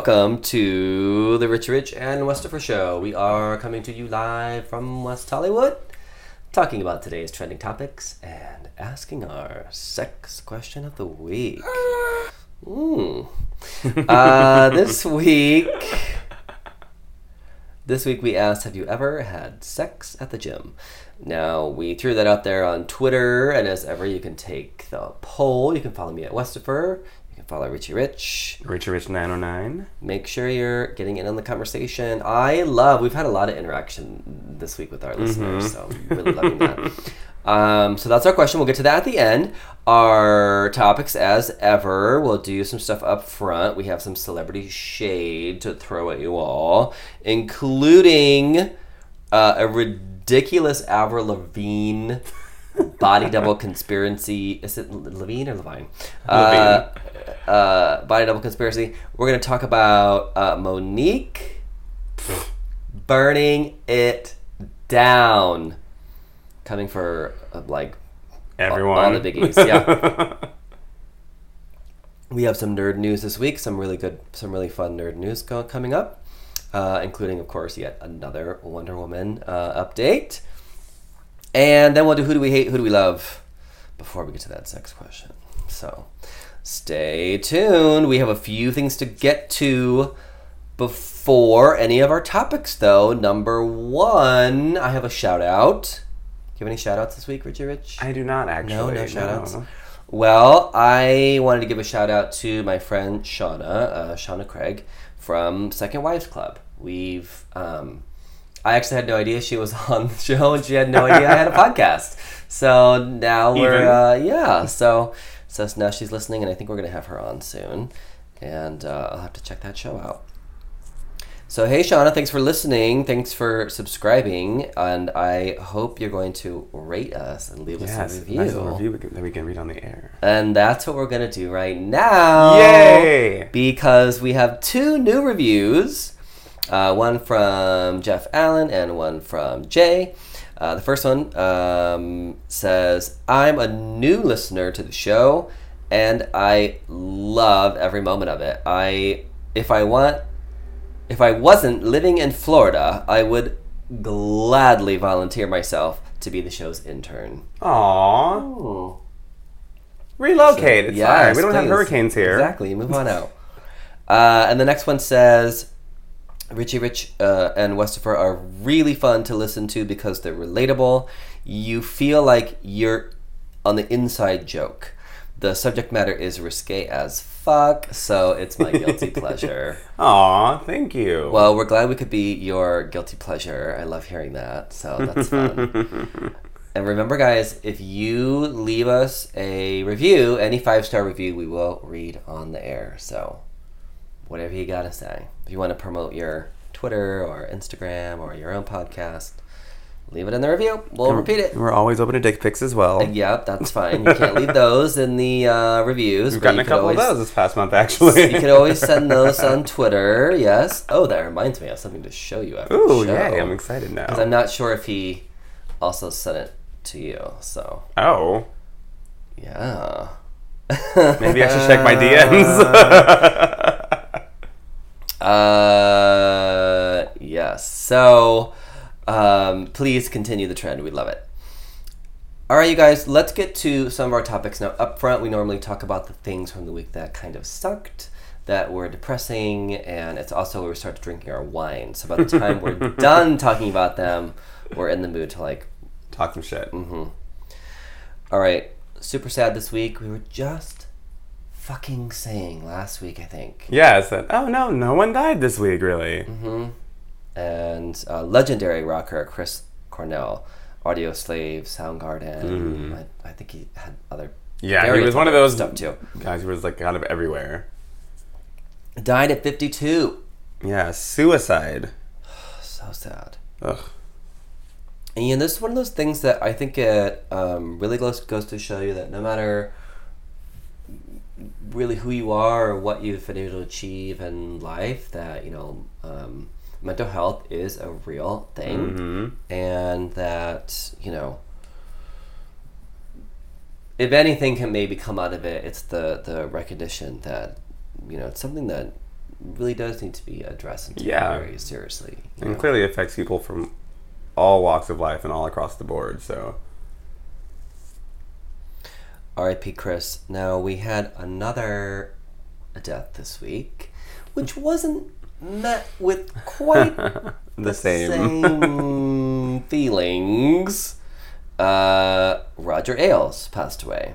Welcome to the Rich Rich and Westifer Show. We are coming to you live from West Hollywood, talking about today's trending topics and asking our sex question of the week. Ooh. Uh, this week, this week we asked, "Have you ever had sex at the gym?" Now we threw that out there on Twitter, and as ever, you can take the poll. You can follow me at Westifer. Follow Richie Rich. Richie Rich 909. Make sure you're getting in on the conversation. I love. We've had a lot of interaction this week with our listeners, so really loving that. Um, so that's our question. We'll get to that at the end. Our topics, as ever, we'll do some stuff up front. We have some celebrity shade to throw at you all, including uh, a ridiculous Avril Lavigne body double conspiracy. Is it Levine or Levine? Uh, uh, body double conspiracy. We're gonna talk about uh, Mo'Nique burning it down, coming for uh, like Everyone. all the biggies. Yeah. we have some nerd news this week. Some really good, some really fun nerd news go- coming up, uh, including, of course, yet another Wonder Woman uh, update. And then we'll do who do we hate, who do we love, before we get to that sex question. So, stay tuned. We have a few things to get to before any of our topics, though. Number one, I have a shout out. Do you have any shout outs this week, Richie Rich? I do not actually. No, no shout outs. Well, I wanted to give a shout out to my friend Shauna, uh, Shauna Craig from Second Wives Club. We've, um, I actually had no idea she was on the show, and she had no idea I had a podcast. So now we're, uh, yeah. So, so now she's listening, and I think we're gonna have her on soon, and uh, I'll have to check that show out. So hey Shauna, thanks for listening. Thanks for subscribing, and I hope you're going to rate us and leave us Yes, a a review. nice little review that we can read on the air. And that's what we're going to do right now. Yay! Because we have two new reviews uh, one from Jeff Allen and one from Jay. Uh, the first one um, says, I'm a new listener to the show and I love every moment of it. I, if I want, if I wasn't living in Florida, I would gladly volunteer myself to be the show's intern. Aww. Relocate. It's fine. We don't have hurricanes here. Exactly. Move on out. Uh, and the next one says, Richie Rich uh, and Westifer are really fun to listen to because they're relatable. You feel like you're on the inside joke. The subject matter is risque as fuck, so it's my guilty pleasure. Aw, thank you. Well, we're glad we could be your guilty pleasure. I love hearing that, so that's fun. and remember, guys, if you leave us a review, any five star review, we will read on the air. So, whatever you gotta say. If you want to promote your Twitter or Instagram or your own podcast, leave it in the review. We'll repeat it. We're always open to dick pics as well. Yep, that's fine. You can't leave those in the uh, reviews. We've gotten a couple always- of those this past month, actually. you can always send those on Twitter. Yes. Oh, that reminds me. I have something to show you after Ooh, the yay! I'm excited now. Because I'm not sure if he also sent it to you. So oh, yeah. maybe I should check my DMs. Uh, yes. So, um, please continue the trend. We love it. All right, you guys. Let's get to some of our topics now. Up front, we normally talk about the things from the week that kind of sucked, that were depressing, and it's also where we start drinking our wine. So by the time we're done talking about them, we're in the mood to like Talk some shit. Mm-hmm. All right, super sad this week. We were just fucking saying last week, I think. Yeah, I said, oh no, no one died this week, really. Mhm. And uh, legendary rocker Chris Cornell, Audioslave, Soundgarden. I, I think he had other. Yeah, he was one of those stuff too. guys who was like kind of everywhere. Died at 52. Yeah, suicide. So sad. Ugh. And you know, this is one of those things that I think it um, really goes, goes to show you that no matter really who you are or what you've been able to achieve in life, that, you know, um, mental health is a real thing. And that, you know, if anything can maybe come out of it, it's the, the recognition that you know, it's something that really does need to be addressed and taken Yeah. very seriously. and know. clearly affects people from all walks of life and all across the board. So R.I.P. Chris. Now we had another death this week, which wasn't met with quite the same. same feelings. Uh, Roger Ailes passed away,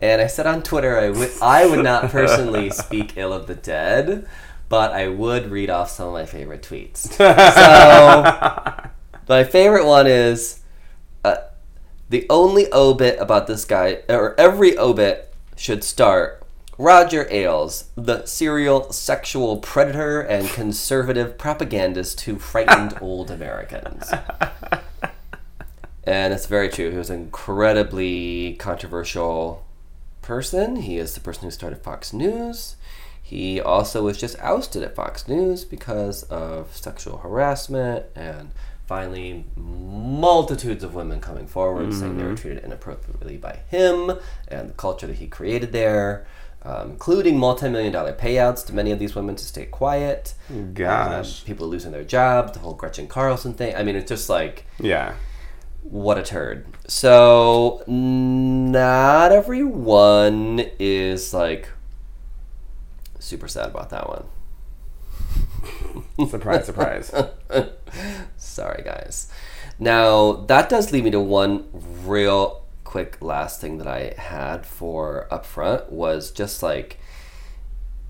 and I said on Twitter I would I would not personally speak ill of the dead, but I would read off some of my favorite tweets. So my favorite one is the only obit about this guy, or every obit should start Roger Ailes, the serial sexual predator and conservative propagandist who frightened old Americans. And it's very true. He was an incredibly controversial person. He is the person who started Fox News. He also was just ousted at Fox News because of sexual harassment and finally multitudes of women coming forward saying they were treated inappropriately by him and the culture that he created there, um, including multi-million dollar payouts to many of these women to stay quiet. Gosh. Um, people losing their jobs, the whole Gretchen Carlson thing. I mean, it's just like yeah. what a turd. So, not everyone is like super sad about that one. Surprise, surprise. Sorry, guys. Now, that does lead me to one real quick last thing that I had for upfront was just like,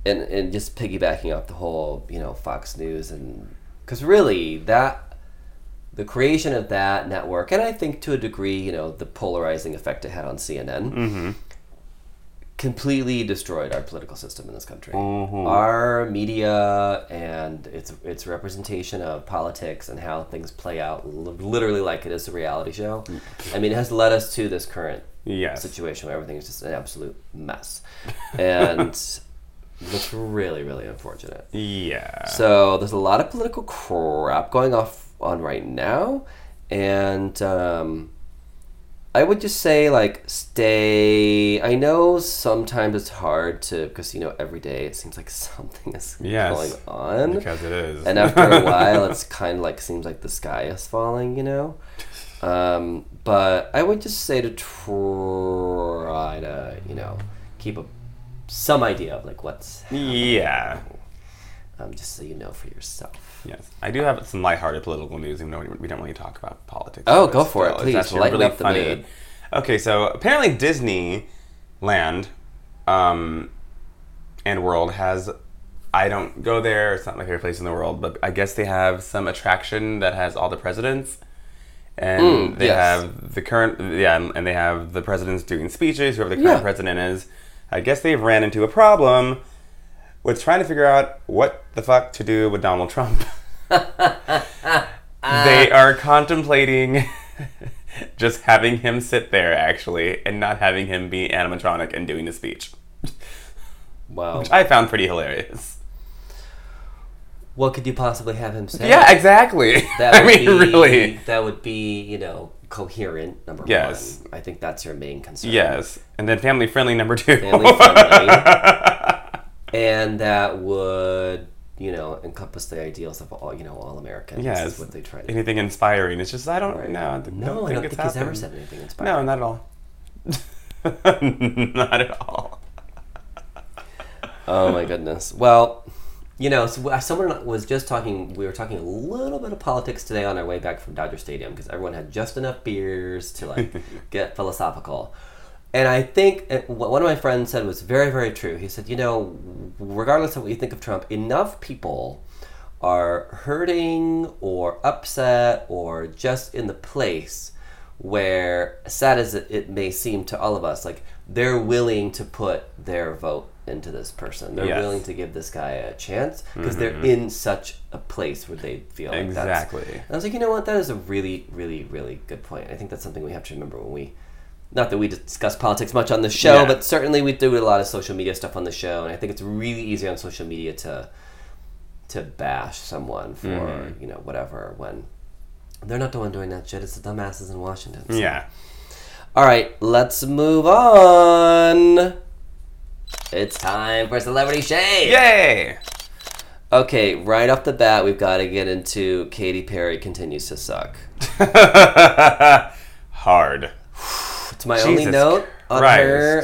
and, and just piggybacking off the whole, you know, Fox News and because really that the creation of that network, and I think to a degree, you know, the polarizing effect it had on CNN, completely destroyed our political system in this country. Our media and its its representation of politics and how things play out, li- literally like it is a reality show. I mean, it has led us to this current Yes. situation where everything is just an absolute mess, and it's really, really unfortunate. Yeah. So there's a lot of political crap going off on right now, and um, I would just say like stay. I know sometimes it's hard to because you know every day it seems like something is Yes. going on, because it is. and after a while it's kind of like seems like the sky is falling, you know. Um, but I would just say to try to you know keep a some idea of like what's yeah. um, just so you know for yourself. Yes. I do have some lighthearted political news, even though we- don't really talk about politics. Oh, go for it, still, please. It's Lighten really up the funny. mood. Okay, so apparently Disneyland um, and World has. I don't go there. It's not my favorite place in the world, but I guess they have some attraction that has all the presidents, and Mm, they yes. have the current. Yeah, and and they have the presidents doing speeches. Whoever the current Yeah. president is. I guess they've ran into a problem with trying to figure out what the fuck to do with Donald Trump. they uh, are contemplating just having him sit there actually and not having him be animatronic and doing the speech. Wow. Which I found pretty hilarious. What could you possibly have him say? Yeah, exactly. That I would mean, be, really. That would be, you know, coherent, number Yes. one. I think that's your main concern. Yes. And then family friendly number two. Family friendly. And that would, you know, encompass the ideals of all, you know, all Americans. Yes. Is what they try to do. Anything inspiring. It's just, I don't Right. know. I No, don't I don't think think it's he's ever said anything inspiring. No, not at all. not at all. Oh my goodness. Well, you know, so someone was just talking. We were talking a little bit of politics today on our way back from Dodger Stadium because everyone had just enough beers to like get philosophical. And I think uh, what one of my friends said was very, very true. He said, you know, regardless of what you think of Trump, enough people are hurting or upset or just in the place where, sad as it, may seem to all of us, like they're willing to put their vote into this person. They're Yes. Mm-hmm. willing to give this guy a chance because they're in such a place where they feel like that's. Exactly. And I was like, you know what? That is a really, really, really good point. I think that's something we have to remember when we. Not that we discuss politics much on the show, Yeah. but certainly we do a lot of social media stuff on the show, and I think it's really easy on social media to to bash someone for Mm-hmm. you know whatever when they're not the one doing that shit. It's the dumbasses in Washington. So- Yeah. All right, let's move on It's time for Celebrity Shade. Yay! Okay, right off the bat, we've got to get into Katy Perry continues to suck. Hard. It's my only note on Christ. her.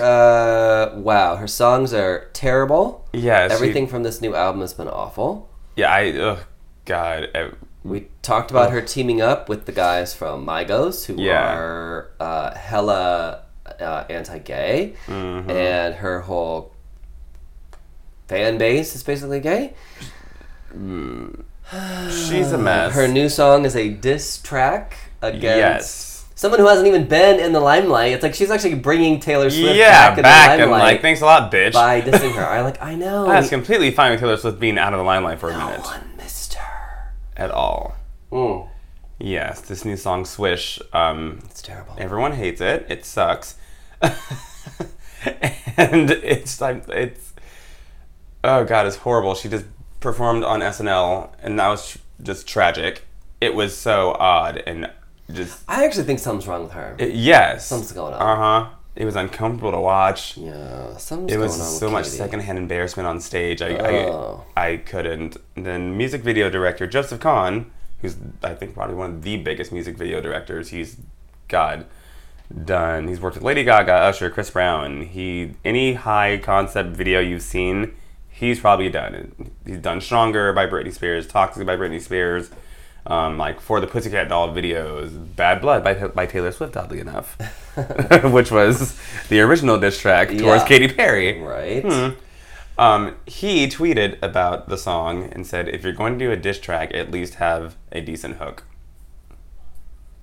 Uh, wow, her songs are terrible. Yeah. she- Everything from this new album has been awful. yeah. I. Oh, God. I- We talked about her teaming up with the guys from Migos, who Yeah. are uh, hella uh, anti-gay, Mm-hmm. and her whole fan base is basically gay. she's a mess. Her new song is a diss track against Yes. Someone who hasn't even been in the limelight. It's like she's actually bringing Taylor Swift yeah. back, Back, in the and like, thanks a lot, bitch. by dissing her. I like, I know. That's completely fine with Taylor Swift being out of the limelight for a no minute one missed her. at all. Mm, Yes, this new song "Swish." Um, it's terrible. everyone hates it. It sucks, and it's like it's. Oh god, it's horrible. She just performed on SNL, and that was just tragic. It was so odd and just I actually think something's wrong with her. it- yes, Something's going on. Uh huh. It was uncomfortable to watch. yeah, something's going on. It going was on so with much Katy. secondhand embarrassment on stage. I, Oh. I I couldn't. Then music video director Joseph Kahn, who's I think probably one of the biggest music video directors. He's God done. He's worked with Lady Gaga, Usher, Chris Brown. He any high concept video you've seen, he's probably done. He's done Stronger by Britney Spears, Toxic by Britney Spears. Um, like for the Pussycat Doll videos, Bad Blood by, by Taylor Swift, oddly enough, which was the original diss track towards Yeah. Katy Perry. Right? Hmm. Um, he tweeted about the song and said, "If you're going to do a diss track, at least have a decent hook."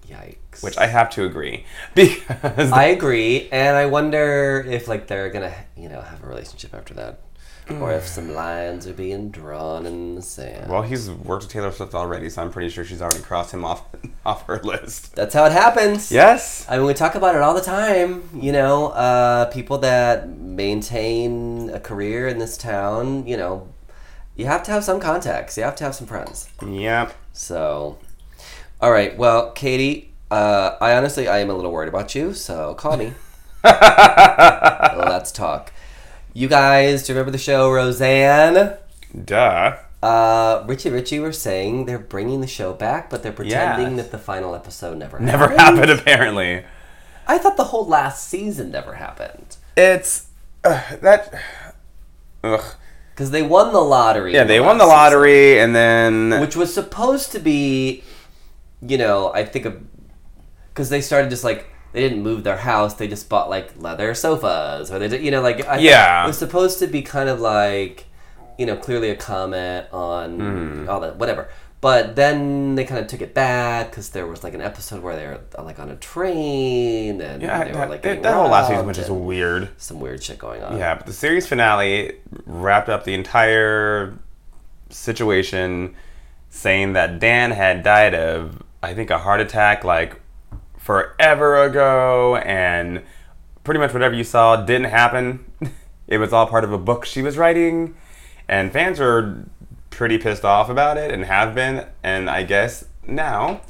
Yikes. Which I have to agree because I agree, and I wonder if like they're gonna, you know, have a relationship after that, or if some lines are being drawn in the sand. well, he's worked with Taylor Swift already, so I'm pretty sure she's already crossed him off off her list. That's how it happens. Yes. I mean, we talk about it all the time. You know, uh, people that maintain a career in this town. You know, you have to have some contacts. You have to have some friends. Yep. So, all right. Well, Katy, uh, I honestly I am a little worried about you. So call me. Let's talk. You guys, do you remember the show Roseanne? Duh. Uh, Richie Richie were saying they're bringing the show back, but they're pretending Yes. that the final episode never happened. Never happened. apparently. I thought the whole last season never happened It's uh, that. Ugh. because they won the lottery. Yeah, in they won the last season, lottery and then which was supposed to be, you know, I think because they started just like they didn't move their house, they just bought like leather sofas, or they did, you know, like I Yeah. it was supposed to be kind of like, you know, clearly a comment on Hmm. all that, whatever. But then they kind of took it back because there was like an episode where they were uh, like on a train and yeah, they were like that, that whole last season was just weird. some weird shit going on. Yeah, but the series finale wrapped up the entire situation saying that Dan had died of, I think, a heart attack like forever ago, and pretty much whatever you saw didn't happen. it was all part of a book she was writing, and fans were pretty pissed off about it and have been, and I guess now.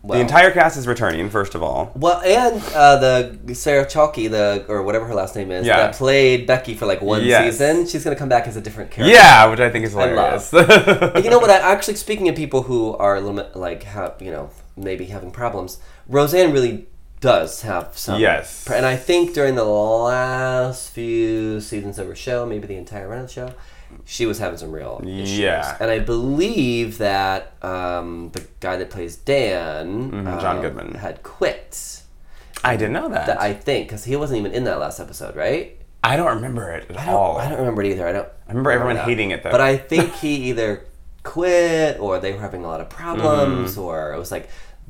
Well- the entire cast is returning, first of all. Well, and uh, the Sarah Chalke, the or whatever her last name is, Yeah. that played Becky for like one Yes. season. She's gonna come back as a different character. Yeah, which I think is hilarious. love. you know what? I, actually, speaking of people who are a little bit like have you know maybe having problems, Roseanne really does have some. Yes. and I think during the last few seasons of her show, maybe the entire run of the show, she was having some real issues. Yeah. and I believe that um, the guy that plays Dan, Mhm, John um, Goodman. had quit. I didn't know that. That I think because he wasn't even in that last episode, right? I don't remember it at I all. I don't remember it either. I don't. I remember everyone hating it though. But I think he either quit or they were having a lot of problems Mm-hmm. or it was like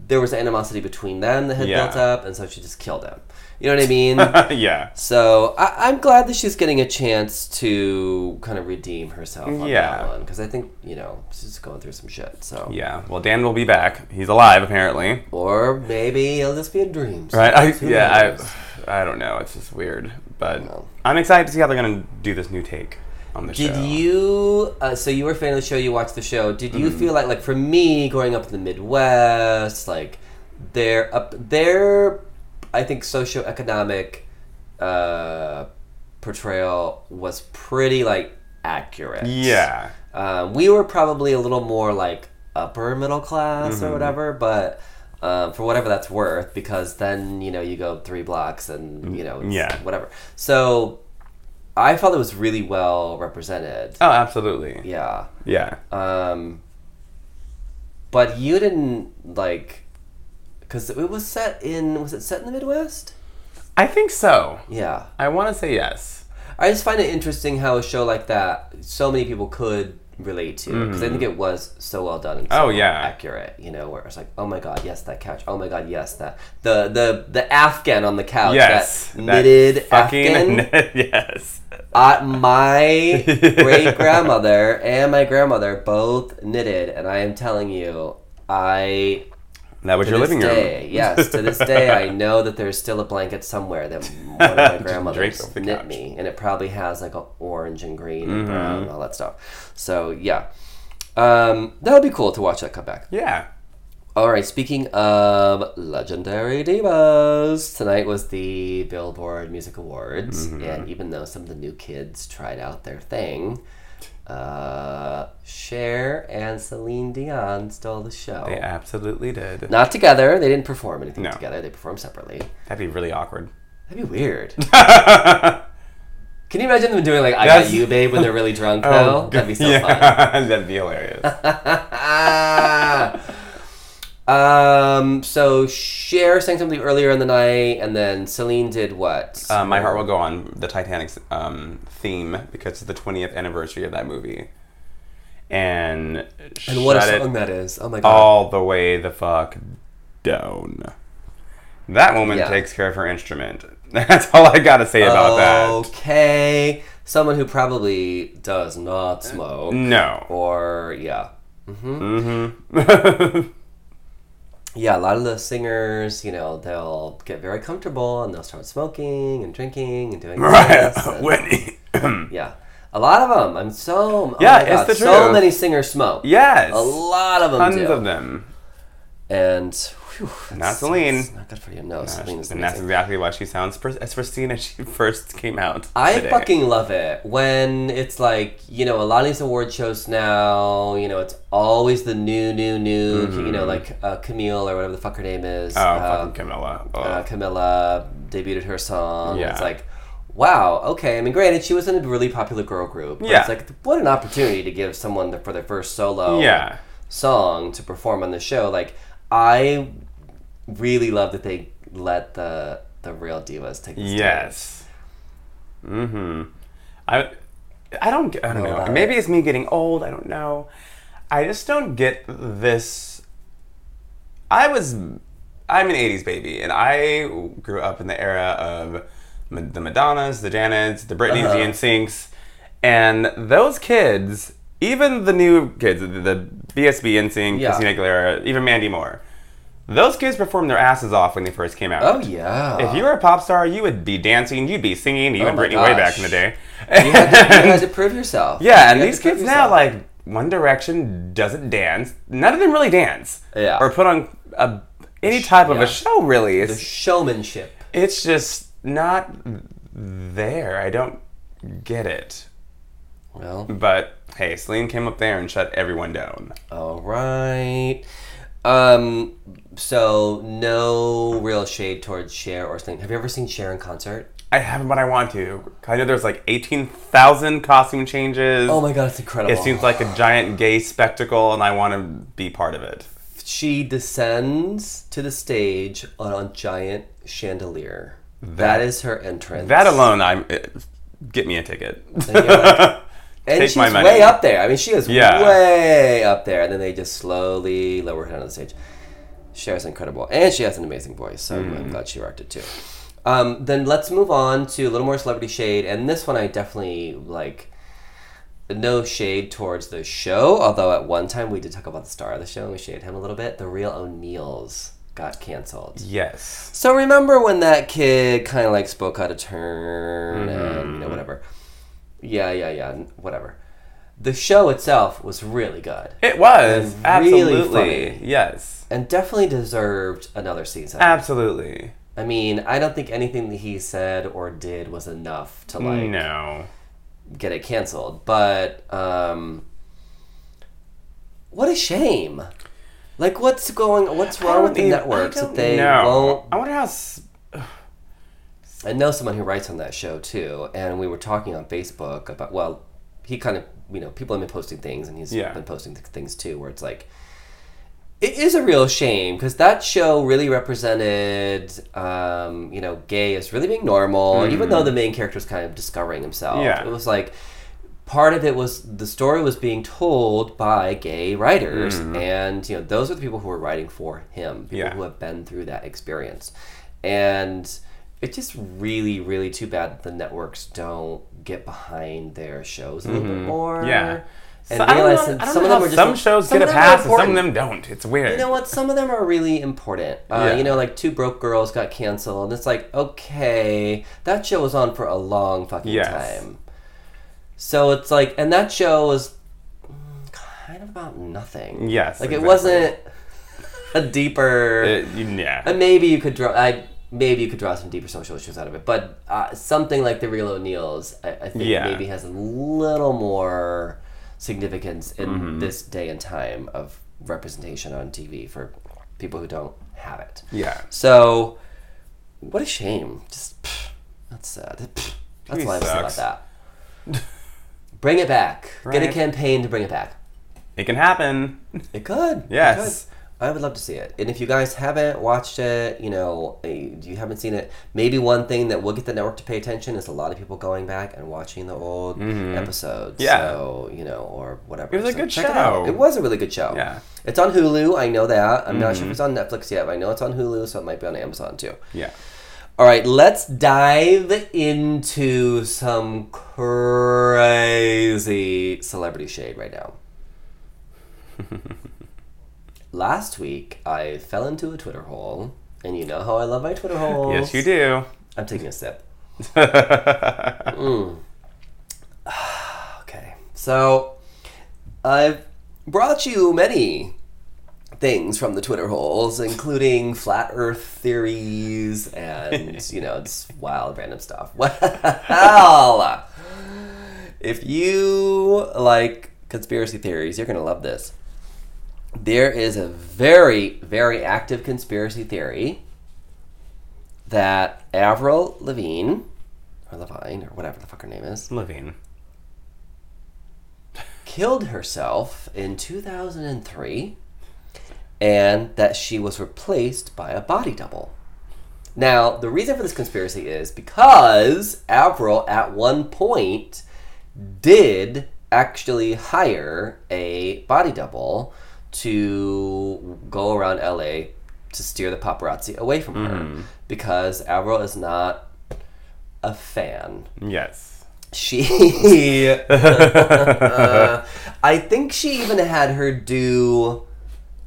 there was animosity between them that had Yeah. built up and so she just killed him. You know what I mean? yeah. so I, I'm glad that she's getting a chance to kind of redeem herself on Yeah. that one because I think you know she's going through some shit. So Yeah. Well, Dan will be back. He's alive apparently. or maybe it'll just be a dream. Right. I, yeah. knows? I. I don't know. It's just weird, but Well. I'm excited to see how they're gonna do this new take on the Did show. you? Uh, so you were a fan of the show. You watched the show. Did you Mm-hmm. feel like, like for me, growing up in the Midwest, like they're up, their, I think socioeconomic uh, portrayal was pretty like accurate. Yeah. Um, we were probably a little more like upper middle class Mm-hmm. or whatever, but um, for whatever that's worth, because then you know you go three blocks and you know Yeah. whatever. So I felt it was really well represented. Oh, absolutely. Yeah. Yeah. Um, but you didn't like because it was set in was it set in the Midwest? I think so. Yeah. I want to say yes. I just find it interesting how a show like that so many people could relate to because I think it was so well done and so Mm-hmm. Oh, yeah. accurate. You know, where it's like, oh my god, yes, that couch. Oh my god, yes, that the the the Afghan on the couch. Yes. that that knitted fucking Afghan. yes. Uh, my great grandmother and my grandmother both knitted, and I am telling you, I That was to your living room. yes, to this day, I know that there's still a blanket somewhere that one of my grandmothers knit me, and it probably has like a orange and green and Mm-hmm. brown and all that stuff. So yeah, um, that would be cool to watch that come back. Yeah. All right, speaking of legendary divas, tonight was the Billboard Music Awards, Mm-hmm. and even though some of the new kids tried out their thing, uh, Cher and Celine Dion stole the show. They absolutely did. Not together. They didn't perform anything No. together. They performed separately. That'd be really awkward. That'd be weird. Can you imagine them doing like "I That's- Got You, Babe" when they're really drunk? Oh, though that'd be so yeah. fun. That'd be hilarious. Um. So Cher sang something earlier in the night, and then Celine did what? Uh, My Heart Will Go On, the Titanic's um, theme, because it's the 20th anniversary of that movie. And, and what a song that is! Oh my god. all the way the fuck down. That woman Yeah. takes care of her instrument. That's all I gotta say about that. Okay. Someone who probably does not smoke, No. or yeah. Mm-hmm. yeah, a lot of the singers, you know, they'll get very comfortable and they'll start smoking and drinking and doing right. and- Whitney. yeah, a lot of them. I'm so oh Yeah, my it's God, the so many singers smoke. yes. a lot of them Tons do. of them. And whew, Not that's- Celine. not good for you. No, Celine's and that's exactly why she sounds pers- as pristine as she first came out. I today. fucking love it when it's like you know a lot of these award shows now. You know, it's always the new, new, new. You know, like uh, Camille or whatever the fuck her name is. Mm-hmm. Oh, uh, fucking Camila. Oh. uh, Camila debuted her song. Yeah. It's like, wow, okay. I mean, granted, she was in a really popular girl group. Yeah. It's like, what an opportunity to give someone the, for their first solo yeah. song to perform on the show. Like, I really love that they let the the real divas take the stage. Yes. Mm-hmm. I, I don't. I don't Know know. Maybe it. it's me getting old. I don't know. I just don't get this. I was. I'm an '80s baby, and I grew up in the era of the Madonnas, the Janets, the Britneys, Uh-huh. the NSYNCs, and those kids. Even the new kids, the, the BSB, NSYNC, Yeah. Christina Aguilera, even Mandy Moore. Those kids performed their asses off when they first came out. Oh yeah. If you were a pop star, you would be dancing, you'd be singing, even Oh Britney way back in the day. you had, to, you had to prove yourself. yeah, and You had these kids now, like One Direction, doesn't dance. None of them really dance. Yeah. Or put on a, any type of yeah. a show. Really, the it's showmanship. it's just not there. I don't get it. Well, But hey, Celine came up there and shut everyone down. All right. Um. So no real shade towards Cher or Celine. Have you ever seen Cher in concert? I haven't, but I want to. I know there's like eighteen thousand costume changes. Oh my god, it's incredible. It seems like a giant gay spectacle, and I want to be part of it. she descends to the stage on a giant chandelier. that is her entrance. That alone, I'm it, get me a ticket. And, like- and she's way up there. I mean, she is Yeah. way up there. And then they just slowly lower her down on the stage. Cher's incredible, and she has an amazing voice. So Mm. I'm glad she rocked it too. Um, then let's move on to a little more celebrity shade, and this one I definitely like. No shade towards the show, although at one time we did talk about the star of the show and we shaded him a little bit. The real O'Neals got canceled. yes. So remember when that kid kind of like spoke out of turn and you know whatever. Yeah, yeah, yeah, whatever. The show itself was really good It was really absolutely funny. yes, and definitely deserved another season. absolutely. I mean, I don't think anything that he said or did was enough to like no. get it canceled. But um, what a shame! Like, what's going? What's wrong with the even- networks that they know. won't? I wonder how. s- I know someone who writes on that show too, and we were talking on Facebook about. Well, he kind of you know people have been posting things, and he's Yeah. been posting th- things too, where it's like. It is a real shame because that show really represented, um, you know, gay as really being normal, even though the main character was kind of discovering himself. Yeah. It was like part of it was the story was being told by gay writers, and you know those are the people who were writing for him, people. Yeah. who have been through that experience, and it's just really, really too bad that the networks don't get behind their shows a little bit more. Mm-hmm. Yeah. And So realize know, that some of them how are just some shows some get of a pass and some of them don't. It's weird. You know what? Some of them are really important. Uh, Yeah. You know, like Two Broke Girls got canceled. And it's like, okay, that show was on for a long fucking Yes. time. So it's like, and that show was kind of about nothing. Yes, Like it wasn't a deeper. Uh, yeah. and maybe you could draw. I maybe you could draw some deeper social issues out of it, but uh, something like the Real O'Neals, I, I think Yeah. maybe has a little more significance in Mm-hmm. this day and time of representation on TV for people who don't have it. yeah. So, what a shame. Just pff, that's sad. Pff, that's TV all I have to say about that. bring it back. Get a campaign to bring it back. It can happen. It could. It Yes. could. I would love to see it. And if you guys haven't watched it, you know, eh, you haven't seen it, maybe one thing that will get the network to pay attention is a lot of people going back and watching the old episodes. Mm-hmm. Yeah. So, you know, or whatever. It was a good check It, show. it was a really good show. Yeah. It's on Hulu. I know that. I'm not sure Mm-hmm. if it's on Netflix yet, but I know it's on Hulu, so it might be on Amazon too. Yeah. All right, let's dive into some crazy celebrity shade right now. Last week, I fell into a Twitter hole, and you know how I love my Twitter holes. Yes, you do. I'm taking a sip. Mm. Okay, so I've brought you many things from the Twitter holes, including flat Earth theories and you know it's wild random stuff. Well, if you like conspiracy theories, you're gonna love this. There is a very, very active conspiracy theory that Avril Levine, or Levine, or whatever the fuck her name is, Levine. killed herself in 2003 and that she was replaced by a body double. Now, the reason for this conspiracy is because Avril at one point did actually hire a body double to go around LA to steer the paparazzi away from her because Avril is not a fan Yes. she uh, i think she even had her do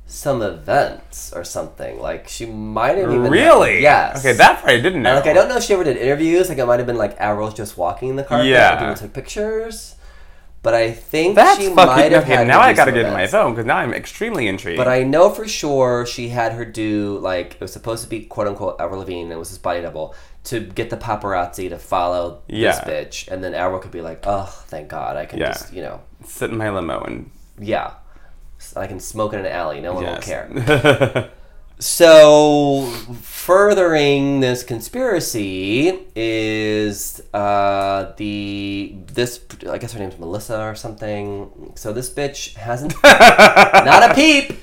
some events or something like she might have even Really? yes Okay, that part I didn't know. And, like i don't know if she ever did interviews like it might have been like Avril's just walking in the carpet Yeah. and people took pictures but i think That's she fucking. might have Okay, now I gotta get in my phone because now I'm extremely intrigued. But I know for sure she had her do like it was supposed to be quote unquote Avril Lavigne and it was his body double to get the paparazzi to follow Yeah. this bitch, and then Avril could be like, "Oh, thank God, I can Yeah. just you know, sit in my limo and yeah, I can smoke in an alley, no one will care." So, furthering this conspiracy is uh, the this I guess her name's Melissa or something. So this bitch hasn't not a peep,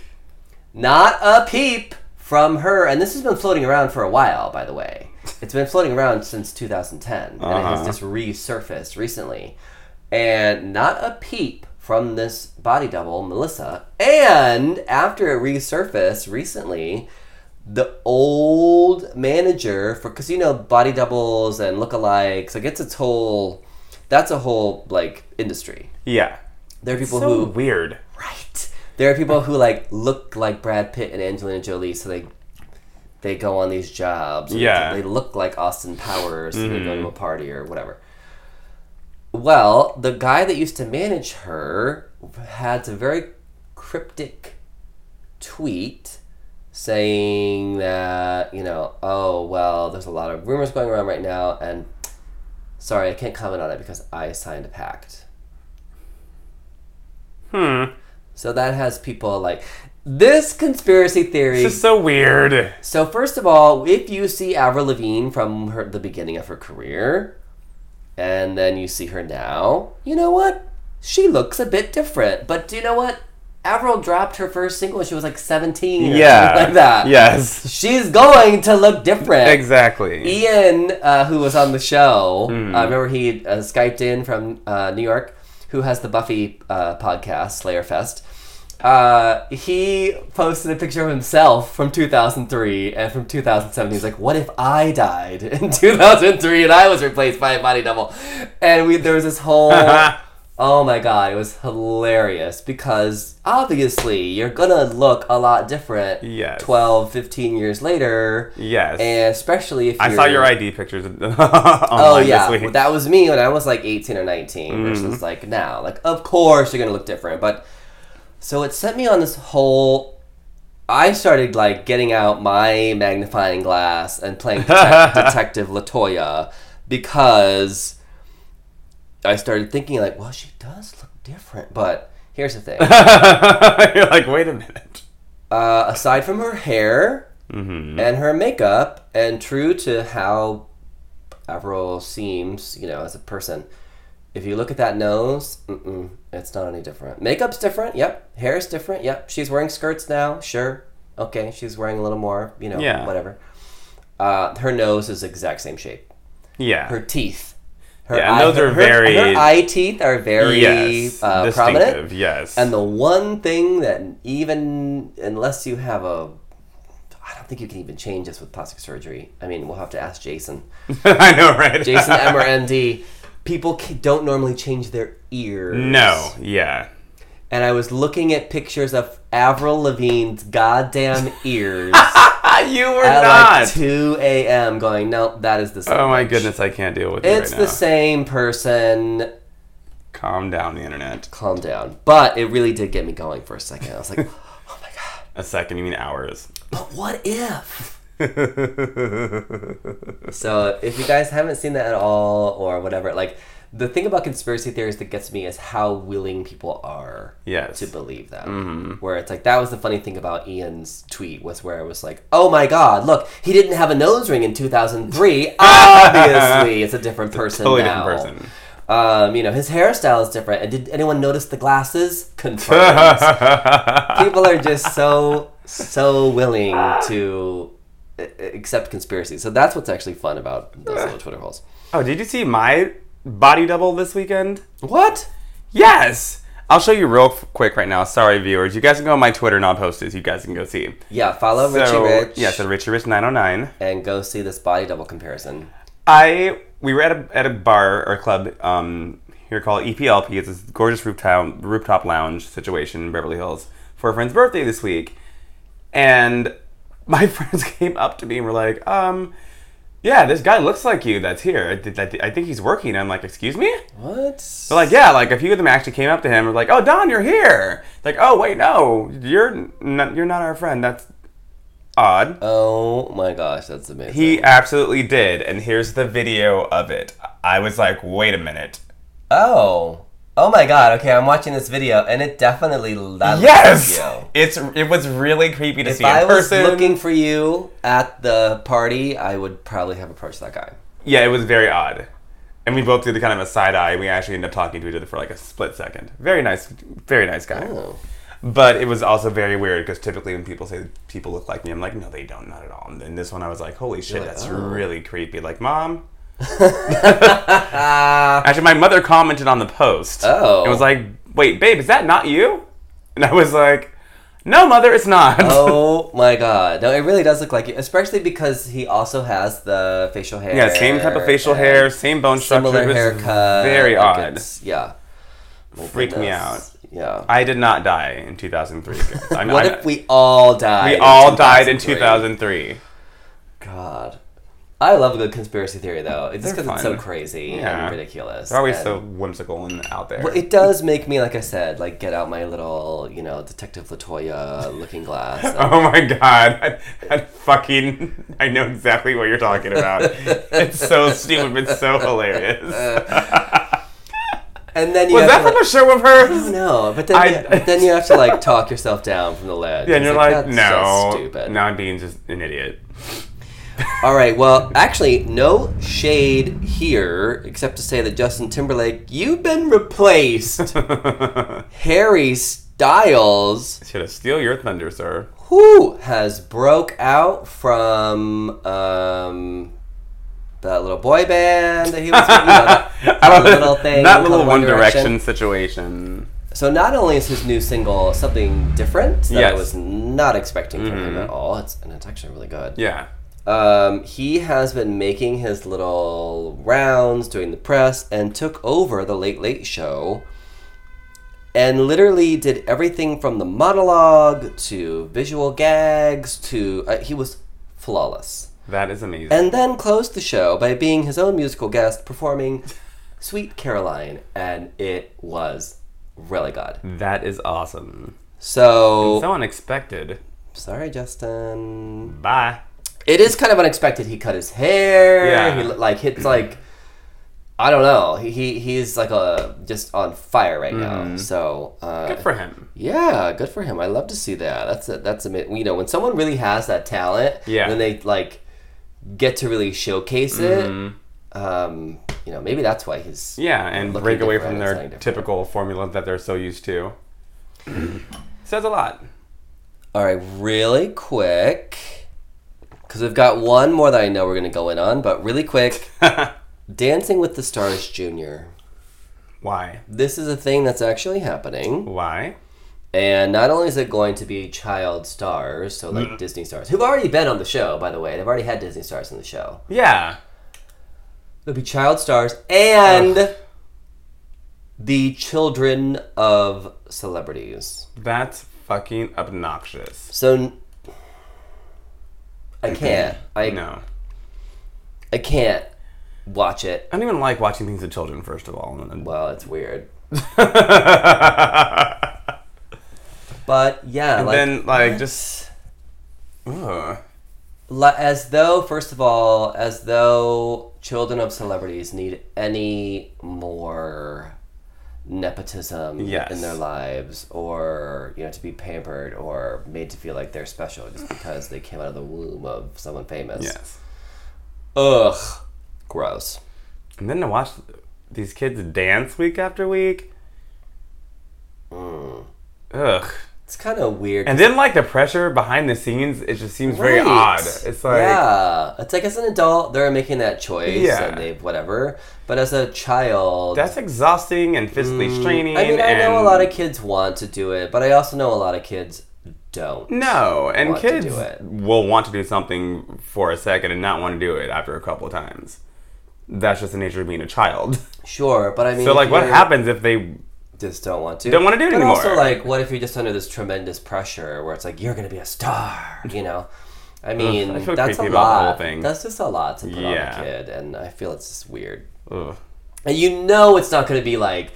not a peep from her, and this has been floating around for a while. By the way, it's been floating around since 2010, and it has Uh-huh. just resurfaced recently, and not a peep from this body double, Melissa. And after it resurfaced recently, the old manager for because you know body doubles and lookalikes, like it's its whole. That's a whole like industry. yeah. There are people so who weird. Right. There are people who like look like Brad Pitt and Angelina Jolie, so they they go on these jobs. Yeah. They look like Austin Powers, so they go to a mm-hmm. party or whatever. Well, the guy that used to manage her had a very cryptic tweet saying that you know, oh well, there's a lot of rumors going around right now, and sorry, I can't comment on it because I signed a pact. Hmm. So that has people like this conspiracy theory. This is so weird. So first of all, if you see Avril Lavigne from her the beginning of her career, and then you see her now, you know what? She looks a bit different. But do you know what? Avril dropped her first single when she was like 17 or Yeah. like that. Yes. She's going to look different. Exactly. Ian, uh, who was on the show, uh, remember he uh, Skyped in from uh, New York, who has the Buffy uh, podcast, Slayer Fest. Uh, he posted a picture of himself from 2003 and from 2007. He's like, "What if I died in 2003 and I was replaced by a body double?" And we there was this whole. Oh my god, it was hilarious because obviously you're gonna look a lot different Yes. 12, 15 years later. Yes. And especially if I saw your ID pictures Oh yeah, this week. that was me when I was like 18 or 19 Mm-hmm. versus like now. Like of course you're gonna look different, but so it sent me on this whole. I started like getting out my magnifying glass and playing detec- Detective Latoya because I started thinking like, well, she does look different, but here's the thing. You're like, wait a minute. uh, aside from her hair Mm-hmm. and her makeup, and true to how Avril seems, you know, as a person, if you look at that nose, it's not any different. Makeup's different, yep. Hair's different, yep. She's wearing skirts now, sure. Okay, she's wearing a little more, you know, Yeah. whatever. Uh, her nose is the exact same shape. Yeah. Her teeth. Her Yeah, and those are her- very- Her eye teeth are very yes. uh, prominent. Yes. And the one thing that even unless you have a I don't think you can even change this with plastic surgery. I mean, we'll have to ask Jason. I know, right? Jason M or MD. People don't normally change their ears. no. Yeah. And I was looking at pictures of Avril Lavigne's goddamn ears you were at not. like 2 a.m. going, no, that is the same. oh my bitch. goodness, I can't deal with it. It's right the now. same person. Calm down, the internet. Calm down. But it really did get me going for a second. I was like, oh my God. A second, you mean hours? But what if? So if you guys haven't seen that at all or whatever, like the thing about conspiracy theories that gets me is how willing people are Yes. to believe them. Where it's like that was the funny thing about Ian's tweet was where it was like, "Oh my god, look, he didn't have a nose ring in 2003. Obviously, it's a different person totally now." different person. Um, you know, his hairstyle is different. And did anyone notice the glasses? Confirmed. People are just so so willing to accept conspiracies. So that's what's actually fun about those little Twitter holes. oh, did you see my body double this weekend? What? Yes. I'll show you real quick right now. Sorry, viewers. You guys can go on my Twitter and I'll post it. You guys can go see. Yeah, follow Richie Rich. Yeah, so Richie Rich 909. and go see this body double comparison. I we were at a at a bar or club um here called EPLP. It's this gorgeous rooftop rooftop lounge situation in Beverly Hills for a friend's birthday this week, and my friends came up to me and were like, um. Yeah, this guy looks like you. That's here. I, th- I th- I think he's working. I'm like, excuse me. What? They're like, yeah, like a few of them actually came up to him and were like, oh, Don, you're here. Like, oh, wait, no, you're not, you're not our friend. That's odd. Oh my gosh, that's amazing. He absolutely did, and here's the video of it. I was like, wait a minute. oh. Oh my god, okay, I'm watching this video and it definitely that Yes, you. it's it was really creepy to see If see I in was looking for you at the party, I would probably have approached that guy. yeah, it was very odd, and we both did the kind of a side eye. We actually ended up talking to each other for like a split second. Very nice, very nice guy. Oh. But it was also very weird because typically when people say people look like me, I'm like, no, they don't, not at all. And then this one, I was like, holy shit, like, that's oh. really creepy. Like, mom. Actually, my mother commented on the post. Oh. And was like, wait, babe, is that not you? And I was like, no, mother, it's not. oh my god. No, it really does look like you, especially because he also has the facial hair. yeah, same type of facial hair, same bone structure. Similar haircut. Very like odd. Yeah. My Freaked me out. Yeah. I did not die in 2003. guys. I mean, what I- if we all died? we all died in 2003? 2003. God. I love a good conspiracy theory though. It's just because it's so crazy Yeah. and ridiculous. They're always and- so whimsical and out there. Well, it does make me, like I said, like get out my little, you know, Detective Latoya looking glass. Oh my god! I, I fucking I know exactly what you're talking about. it's so stupid, but so hilarious. and then you Was that to, from like, a show of I don't hers? know, but then, I- you, but then you have to like talk yourself down from the ledge. Yeah, and you're like, that's no, stupid. now I'm being just an idiot. All right, well, actually, no shade here, except to say that Justin Timberlake, you've been replaced. Harry Styles, Should have steal your thunder, sir. who has broke out from um, that little boy band that he was, you know, that, that little thing That little One Direction, Direction. situation. So not only is his new single something different that I Yes. Mm-hmm. was not expecting from him at all, it's and it's actually really good. Yeah. Um, he has been making his little rounds, doing the press, and took over the Late Late Show, and literally did everything from the monologue to visual gags to uh, he was flawless. That is amazing. And then closed the show by being his own musical guest performing Sweet Caroline, and it was really good. that is awesome. So, So unexpected. sorry, Justin. Bye. It is kind of unexpected. He cut his hair. Yeah. He like hits like I don't know. He, he he's like a just on fire right now. So uh, Mm-hmm. Good for him. yeah, good for him. I love to see that. That's a, that's a you know when someone really has that talent. Yeah. When they like get to really showcase it. Um, you know maybe that's why he's Mm-hmm. Yeah, and break away from their typical formula that they're so used to. Says a lot. All right, really quick, because we've got one more that I know we're gonna go in on, but really quick, Dancing with the Stars Junior. Why? This is a thing that's actually happening. Why? And not only is it going to be child stars, so like Mm. Disney stars, who've already been on the show, by the way. They've already had Disney stars on the show. Yeah. There'll be child stars and the children of celebrities. That's fucking obnoxious. So I can't. I No. I can't watch it. I don't even like watching things with children, first of all. Well, it's weird. But yeah, and like, then, like, what? just. Ugh. As though first of all as though children of celebrities need any more nepotism Yes. in their lives or you know to be pampered or made to feel like they're special just because they came out of the womb of someone famous Yes. ugh gross And then to watch these kids dance week after week. Mm. Ugh. It's kind of weird And then, like, the pressure behind the scenes, it just seems very odd. It's like. yeah it's like as an adult they're making that choice Yeah. and they've whatever but as a child That's exhausting and physically straining. Mm, I mean, I know a lot of kids want to do it, but I also know a lot of kids don't. No, and kids will want to do something for a second and not want to do it after a couple of times. That's just the nature of being a child. Sure, but I mean, so, like, what happens if they? Just don't want to. Don't wanna do it but anymore. also, like, what if you're just under this tremendous pressure where it's like you're gonna be a star? You know. I mean, I that's a creepy about the lot. That's just a lot to put on a kid, and I feel it's just weird. Ugh. And you know, it's not gonna be like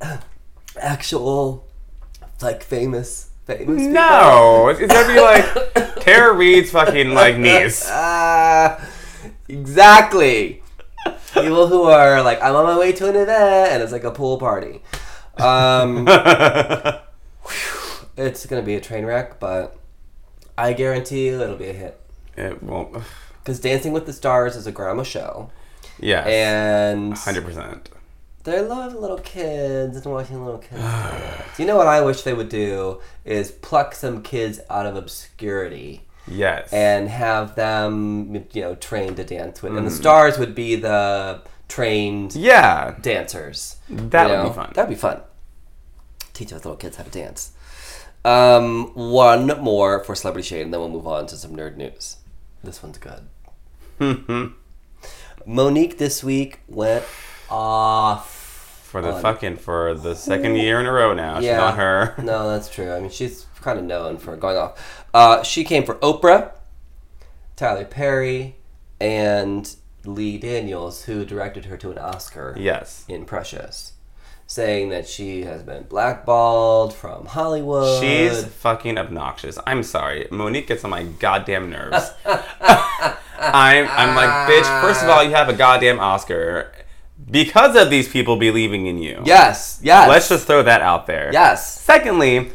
actual, like famous, famous. people. No, it's, it's gonna be like Tara Reid's fucking like niece. Ah, exactly. People who are like, I'm on my way to an event, and it's like a pool party. Um, it's gonna be a train wreck, but I guarantee you it'll be a hit. it won't. Because Dancing with the Stars is a grandma show, Yes, and hundred percent. they love little kids and watching little kids. You know what I wish they would do is pluck some kids out of obscurity Yes, and have them, you know, trained to dance with. And Mm. the stars would be the trained yeah, dancers. That you would be fun. That'd be fun. Teach those little kids how to dance. Um, one more for Celebrity Shade, and then we'll move on to some nerd news. This one's good. Mo'Nique this week went off. for the on- fucking for the second year in a row now. She's Yeah. not her. No, that's true. I mean, she's kind of known for going off. Uh, she came for Oprah, Tyler Perry, and Lee Daniels, who directed her to an Oscar Yes. in Precious, saying that she has been blackballed from Hollywood. She's fucking obnoxious. I'm sorry. Mo'Nique gets on my goddamn nerves. I'm, I'm like, bitch, first of all, you have a goddamn Oscar because of these people believing in you. yes, yes. Let's just throw that out there. yes. Secondly,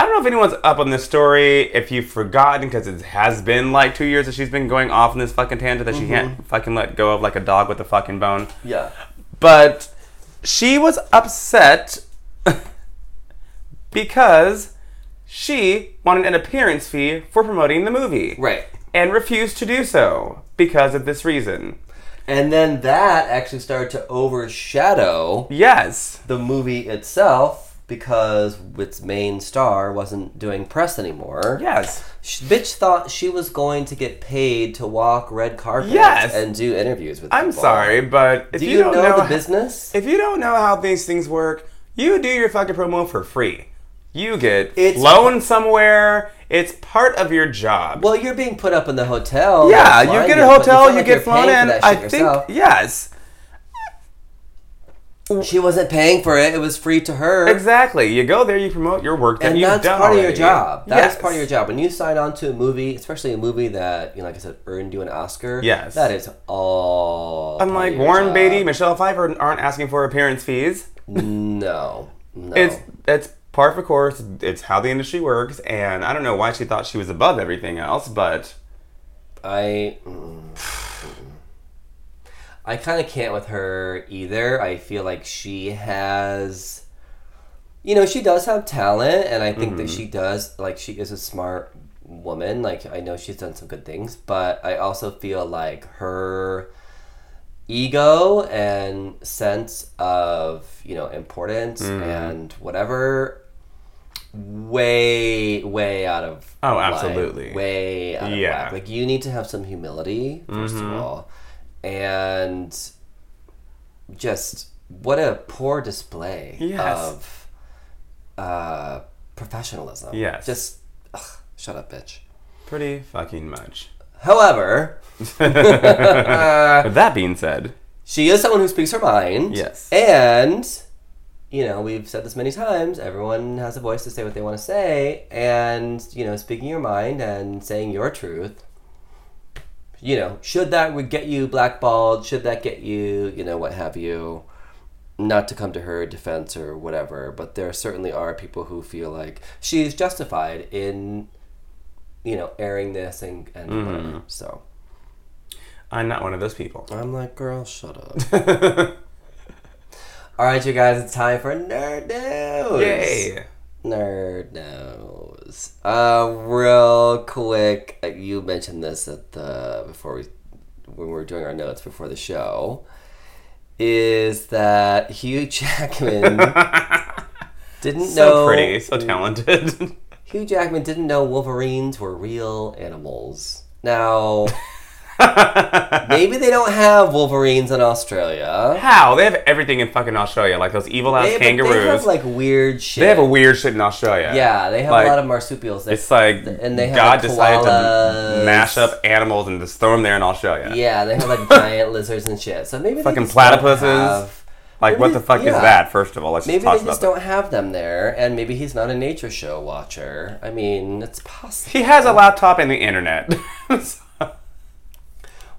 I don't know if anyone's up on this story, if you've forgotten, because it has been like two years that she's been going off in this fucking tangent that she Mm-hmm. can't fucking let go of like a dog with a fucking bone. Yeah. But she was upset because she wanted an appearance fee for promoting the movie. Right. And refused to do so because of this reason. And then that actually started to overshadow Yes. the movie itself because its main star wasn't doing press anymore. Yes. Sh- Bitch thought she was going to get paid to walk red carpets Yes. and do interviews with I'm people. sorry, but if Do you, you, don't know, know, the ho- business? if you don't know how these things work, you do your fucking promo for free. You get It's- flown somewhere. It's part of your job. well, you're being put up in the hotel. yeah, you get a hotel, you like get you're flown in. I think yourself. yes, she wasn't paying for it; it was free to her. exactly. You go there, you promote your work, that and that's part of your job. That is Yes. part of your job. When you sign on to a movie, especially a movie that, you know, like I said, earned you an Oscar. Yes. that is all. Unlike Warren job. Beatty, Michelle Pfeiffer aren't asking for appearance fees. No, no. It's it's par for course. It's how the industry works, and I don't know why she thought she was above everything else, but I. mm, I kind of can't with her either. I feel like she has. You know, she does have talent, and I think that mm-hmm. she does. Like, she is a smart woman. Like, I know she's done some good things, but I also feel like her ego and sense of, you know, importance mm-hmm. and whatever way way out of Oh, line. absolutely. way out of Yeah. whack. Like you need to have some humility 1st of mm-hmm. all, and just what a poor display Yes. of uh, professionalism. Yes. just ugh, shut up, bitch. pretty fucking much. However, With that being said, she is someone who speaks her mind. Yes. And, you know, we've said this many times everyone has a voice to say what they want to say. And, you know, speaking your mind and saying your truth, you know, should that would get you blackballed? Should that get you, you know, what have you? Not to come to her defense or whatever, but there certainly are people who feel like she's justified in, you know, airing this and, and Mm-hmm. whatever. So I'm not one of those people. I'm like, girl, shut up. All right, you guys, it's time for nerd news. Yay! Nerd news. Uh, real quick, uh, you mentioned this at the before we when we were doing our notes before the show. Is that Hugh Jackman didn't So know pretty, so talented. Hugh Jackman didn't know Wolverines were real animals. Now, maybe they don't have Wolverines in Australia. How? They have everything in fucking Australia, like those evil ass kangaroos. they have like weird shit. They have a weird shit in Australia. yeah, they have like, a lot of marsupials. That, It's like and they have God like, decided to mash up animals and just throw them there in Australia. Yeah, they have like giant lizards and shit. So maybe Fucking they just don't platypuses. have- Like, what the fuck yeah. is that? First of all, let's Maybe just talk they just don't have them there, and maybe he's not a nature show watcher. I mean, it's possible. He has a laptop and the internet.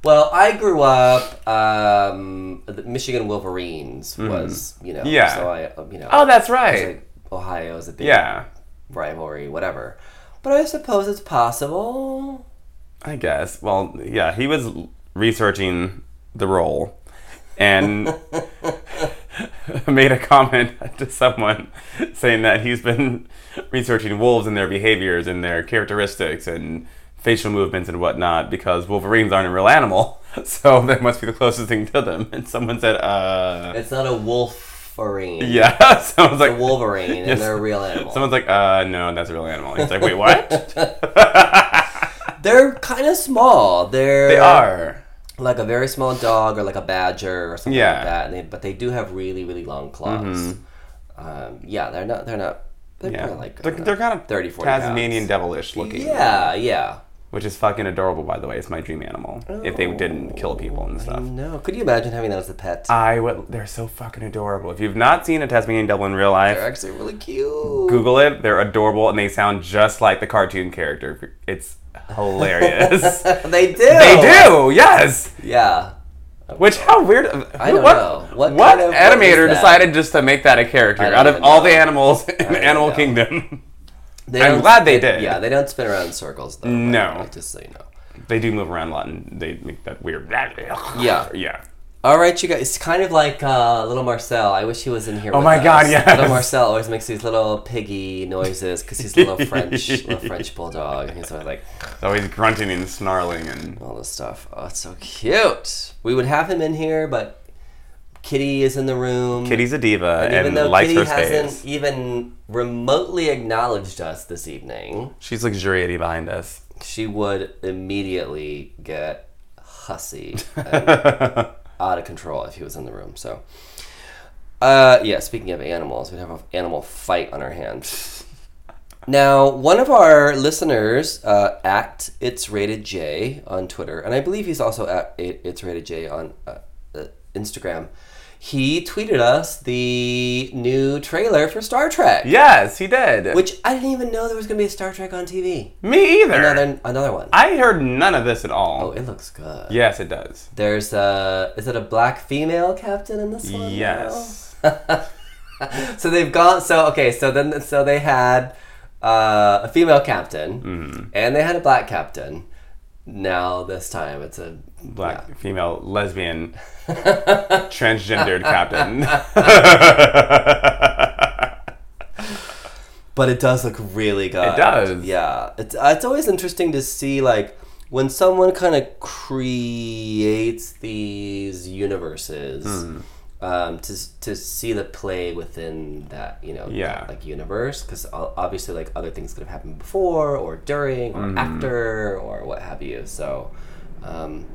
Well, I grew up. Um, the Michigan Wolverines was, you know, Mm-hmm. Yeah. So I, um, you know, oh, that's right. like Ohio is a big Yeah, rivalry, whatever. But I suppose it's possible. I guess. Well, yeah, he was researching the role and made a comment to someone saying that he's been researching wolves and their behaviors and their characteristics and facial movements and whatnot because wolverines aren't a real animal so that must be the closest thing to them and someone said uh It's not a wolverine. yeah someone's It's a like wolverine, Yes. and they're a real animal. someone's like uh no that's a real animal he's like wait what they're kind of small. They're they are like a very small dog or like a badger or something Yeah. like that. And they, but they do have really, really long claws. Um, yeah, they're not. They're not. They're yeah like they're, uh, they're kind of 30, 40 tasmanian pounds. devilish looking Yeah, yeah. Which is fucking adorable, by the way. It's my dream animal. If they didn't kill people and oh, stuff. No, could you imagine having that as a pet? I would. They're so fucking adorable. If you've not seen a Tasmanian devil in real life, They're actually really cute. Google it. They're adorable and they sound just like the cartoon character. It's hilarious. they do. they do. Yes. Yeah. Which how weird? I don't what, know. What What, kind of- animator decided just to make that a character out of even all the animals in don't Animal know. Kingdom? They I'm glad they did. Yeah, they don't spin around in circles though. No. Like, Just so you know. They do move around a lot and they make that weird. Yeah. Yeah. All right, you guys. It's kind of like uh, little Marcel. I wish he was in here. Oh with my us. God, Yeah. Little Marcel always makes these little piggy noises because he's a little French, little French bulldog, he's always like always grunting and snarling and all this stuff. Oh, it's so cute. We would have him in here, but Kitty is in the room. Kitty's a diva and and, even though likes Kitty hasn't space. even remotely acknowledged us this evening, She's luxuriating behind us. she would immediately get hussy and out of control if he was in the room. So, uh, yeah. Speaking of animals, we'd have an animal fight on our hands. Now, one of our listeners, uh, at it's rated J on Twitter, and I believe he's also at it's rated J on uh, uh, Instagram. He tweeted us the new trailer for Star Trek, Yes, he did. which I didn't even know there was going to be a Star Trek on TV. Me either. Another another one. I heard none of this at all. Oh, it looks good. yes, it does. There's a is it a black female captain in this one? Yes. So they've gone so okay, so then so they had uh, a female captain Mm-hmm. and they had a black captain. Now this time it's a Black, female, lesbian, transgendered captain. but it does look really good. It does. Yeah. It's uh, it's always interesting to see like when someone kind of creates these universes. Hmm. Um, to, to see the play within that you know Yeah. that, like universe because obviously like other things could have happened before or during Mm-hmm. or after or what have you so um,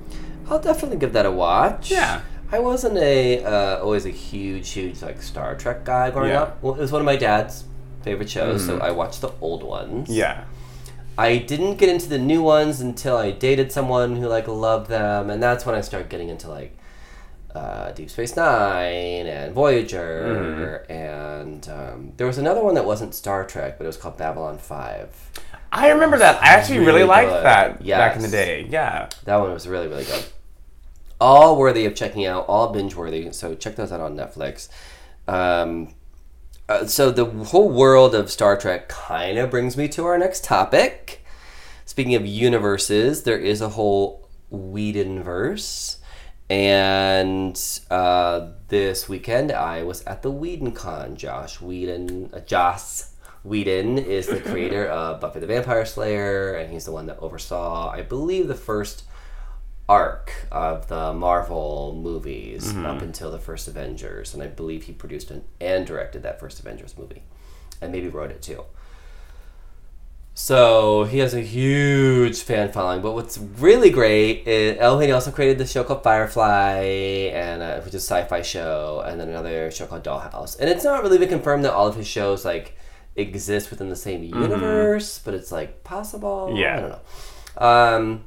I'll definitely give that a watch Yeah. I wasn't a uh, always a huge huge like Star Trek guy growing Yeah. up well, it was one of my dad's favorite shows so I watched the old ones yeah. I didn't get into the new ones until I dated someone who like loved them, and that's when I started getting into like uh, Deep Space Nine and Voyager, and um, there was another one that wasn't Star Trek, but it was called Babylon Five. I remember that. I actually really, Really liked good. that back in the day. Yeah. That one was really really good. All worthy of checking out, all binge worthy. So check those out on Netflix. Um, uh, so the whole world of Star Trek kind of brings me to our next topic. Speaking of universes, there is a whole Whedonverse, and uh, this weekend I was at the Whedon Con. Josh Whedon, uh, Joss Whedon is the creator of Buffy the Vampire Slayer, and he's the one that oversaw, I believe, the first arc of the Marvel movies up until the first Avengers, and I believe he produced an, and directed that first Avengers movie, and maybe wrote it too. So he has a huge fan following. But what's really great is oh, he also created this show called Firefly, and uh, which is a sci-fi show, and then another show called Dollhouse. And it's not really been confirmed that all of his shows like exist within the same universe, but it's like possible. Yeah. I don't know. Um,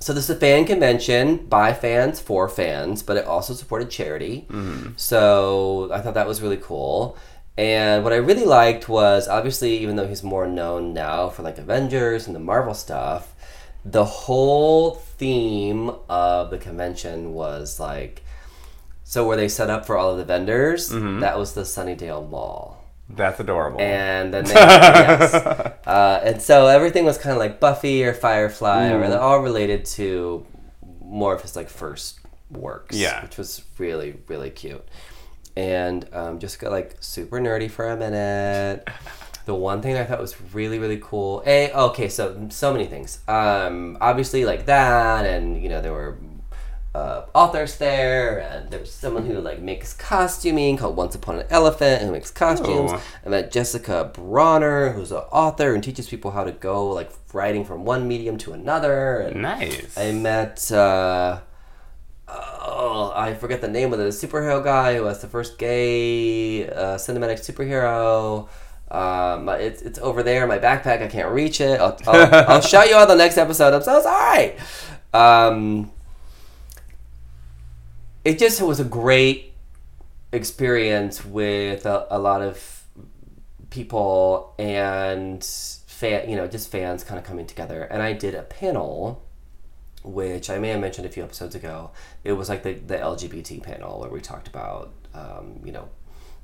so this is a fan convention by fans for fans, but it also supported charity. So I thought that was really cool. And what I really liked was obviously, even though he's more known now for like Avengers and the Marvel stuff, the whole theme of the convention was like so where they set up for all of the vendors, that was the Sunnydale Mall. That's adorable. And then they, yes. Uh, and so everything was kind of like Buffy or Firefly, or they're all related to more of his like first works. Yeah. which was really really cute. And um, just got like super nerdy for a minute. The one thing I thought was really really cool. A okay, so so many things. Um, obviously like that, and you know there were uh, authors there, and there's someone who like makes costuming called Once Upon an Elephant, who makes costumes. Oh. I met Jessica Bronner, who's an author and teaches people how to go like writing from one medium to another. And nice. I met uh, oh I forget the name of the superhero guy who was the first gay uh, cinematic superhero. Um, it's, it's over there in my backpack. I can't reach it. I'll, I'll, I'll show you on the next episode. I'm so sorry. Um, it just was a great experience with a, a lot of people and fan, you know, just fans kind of coming together. And I did a panel, which I may have mentioned a few episodes ago. It was like the, the LGBT panel where we talked about, um, you know,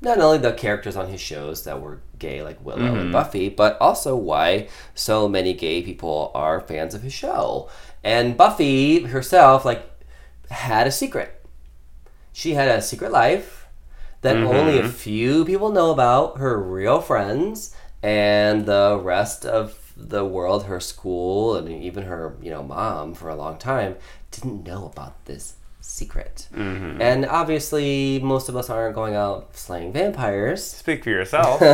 not only the characters on his shows that were gay, like Willow and Buffy, but also why so many gay people are fans of his show. And Buffy herself, like, had a secret. She had a secret life that only a few people know about, her real friends, and the rest of the world, her school, and even her, you know, mom for a long time, didn't know about this secret. Mm-hmm. And obviously, most of us aren't going out slaying vampires, Speak for yourself.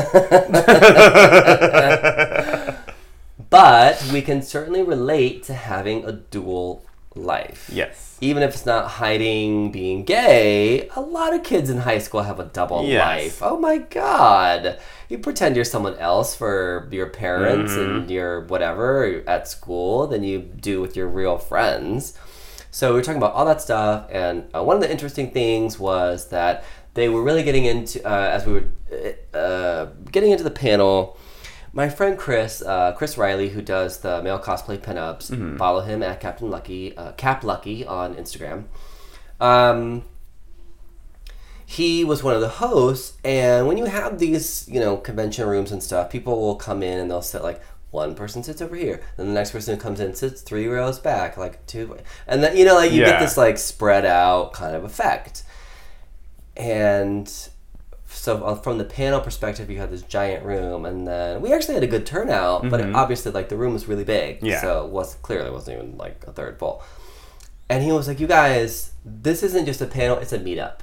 but we can certainly relate to having a dual life. yes. Even if it's not hiding being gay, a lot of kids in high school have a double Yes. life. Oh my god. You pretend you're someone else for your parents Mm-hmm. and your whatever at school than you do with your real friends. So we are talking about all that stuff, and uh, one of the interesting things was that they were really getting into uh, as we were uh, getting into the panel. My friend Chris, uh, Chris Riley, who does the male cosplay pinups, follow him at Captain Lucky, uh, Cap Lucky on Instagram. Um, he was one of the hosts, and when you have these, you know, convention rooms and stuff, people will come in and they'll sit like one person sits over here, then the next person who comes in sits three rows back, like two, and then you know, like you get this like spread out kind of effect. And so uh, from the panel perspective, you had this giant room, and then we actually had a good turnout, but it, obviously, like the room was really big, Mm-hmm. Yeah. so it was clearly wasn't even like a third full. And he was like, "You guys, this isn't just a panel; it's a meetup.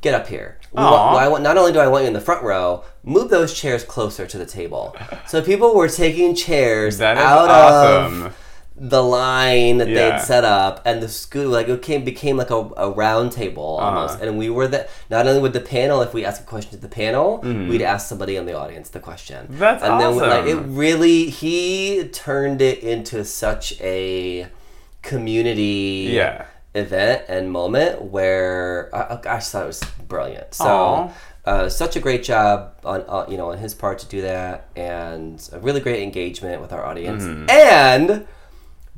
Get up here. We Aw. want, I want, not only do I want you in the front row, move those chairs closer to the table." So people were taking chairs out awesome. of the line that Yeah. they'd set up, and the school like it came became like a, a round table Uh-huh. almost. And we were the not only with the panel, if we ask a question to the panel, Mm-hmm. we'd ask somebody in the audience the question. That's and then like it really he turned it into such a community Yeah. Event and moment where I, I just thought it was brilliant. So. Uh, such a great job on uh, you know on his part to do that, and a really great engagement with our audience. Mm-hmm. And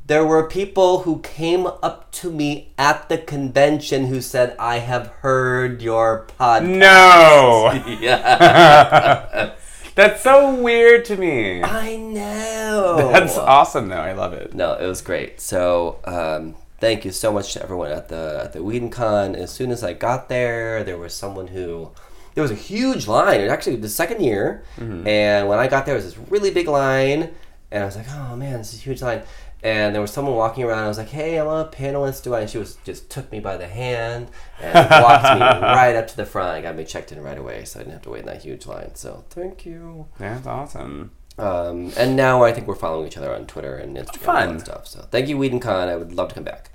there were people who came up to me at the convention who said, "I have heard your podcast." No. yeah, That's so weird to me. I know. That's awesome though. I love it. No, it was great. So, um, thank you so much to everyone at the at the WhedonCon. As soon as I got there, there was someone who there was a huge line. It was actually the second year, and when I got there, it was this really big line, and I was like, "Oh man, this is a huge line." And there was someone walking around. I was like, "Hey, I'm a panelist. Do I?" And she was just took me by the hand and walked me right up to the front. and got me checked in right away, so I didn't have to wait in that huge line. So, thank you. That's awesome. Um, and now I think we're following each other on Twitter and Instagram and Fun. that stuff. So thank you, WhedonCon. I would love to come back.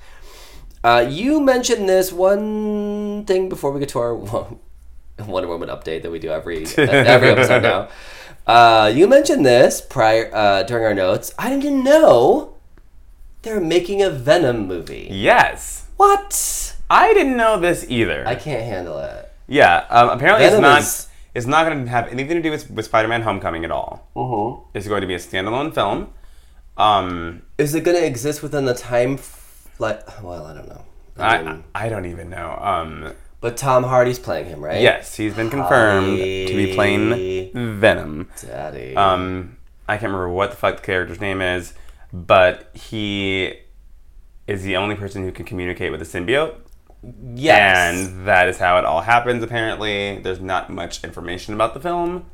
Uh, you mentioned this one thing before we get to our Wonder Woman update that we do every every episode now. Uh, you mentioned this prior uh, during our notes. I didn't know they're making a Venom movie. Yes. What? I didn't know this either. I can't handle it. yeah. Um, apparently, Venom it's not. is- It's not going to have anything to do with, with Spider-Man: Homecoming at all. Mm-hmm. It's going to be a standalone film. Um, Is it going to exist within the time? Like, well, I don't know. I I, mean, I don't even know. Um, but Tom Hardy's playing him, right? yes, he's been confirmed to be playing Venom. Daddy. Um, I can't remember what the fuck the character's name is, but he is the only person who can communicate with the symbiote, yes. and that is how it all happens. Apparently, there's not much information about the film,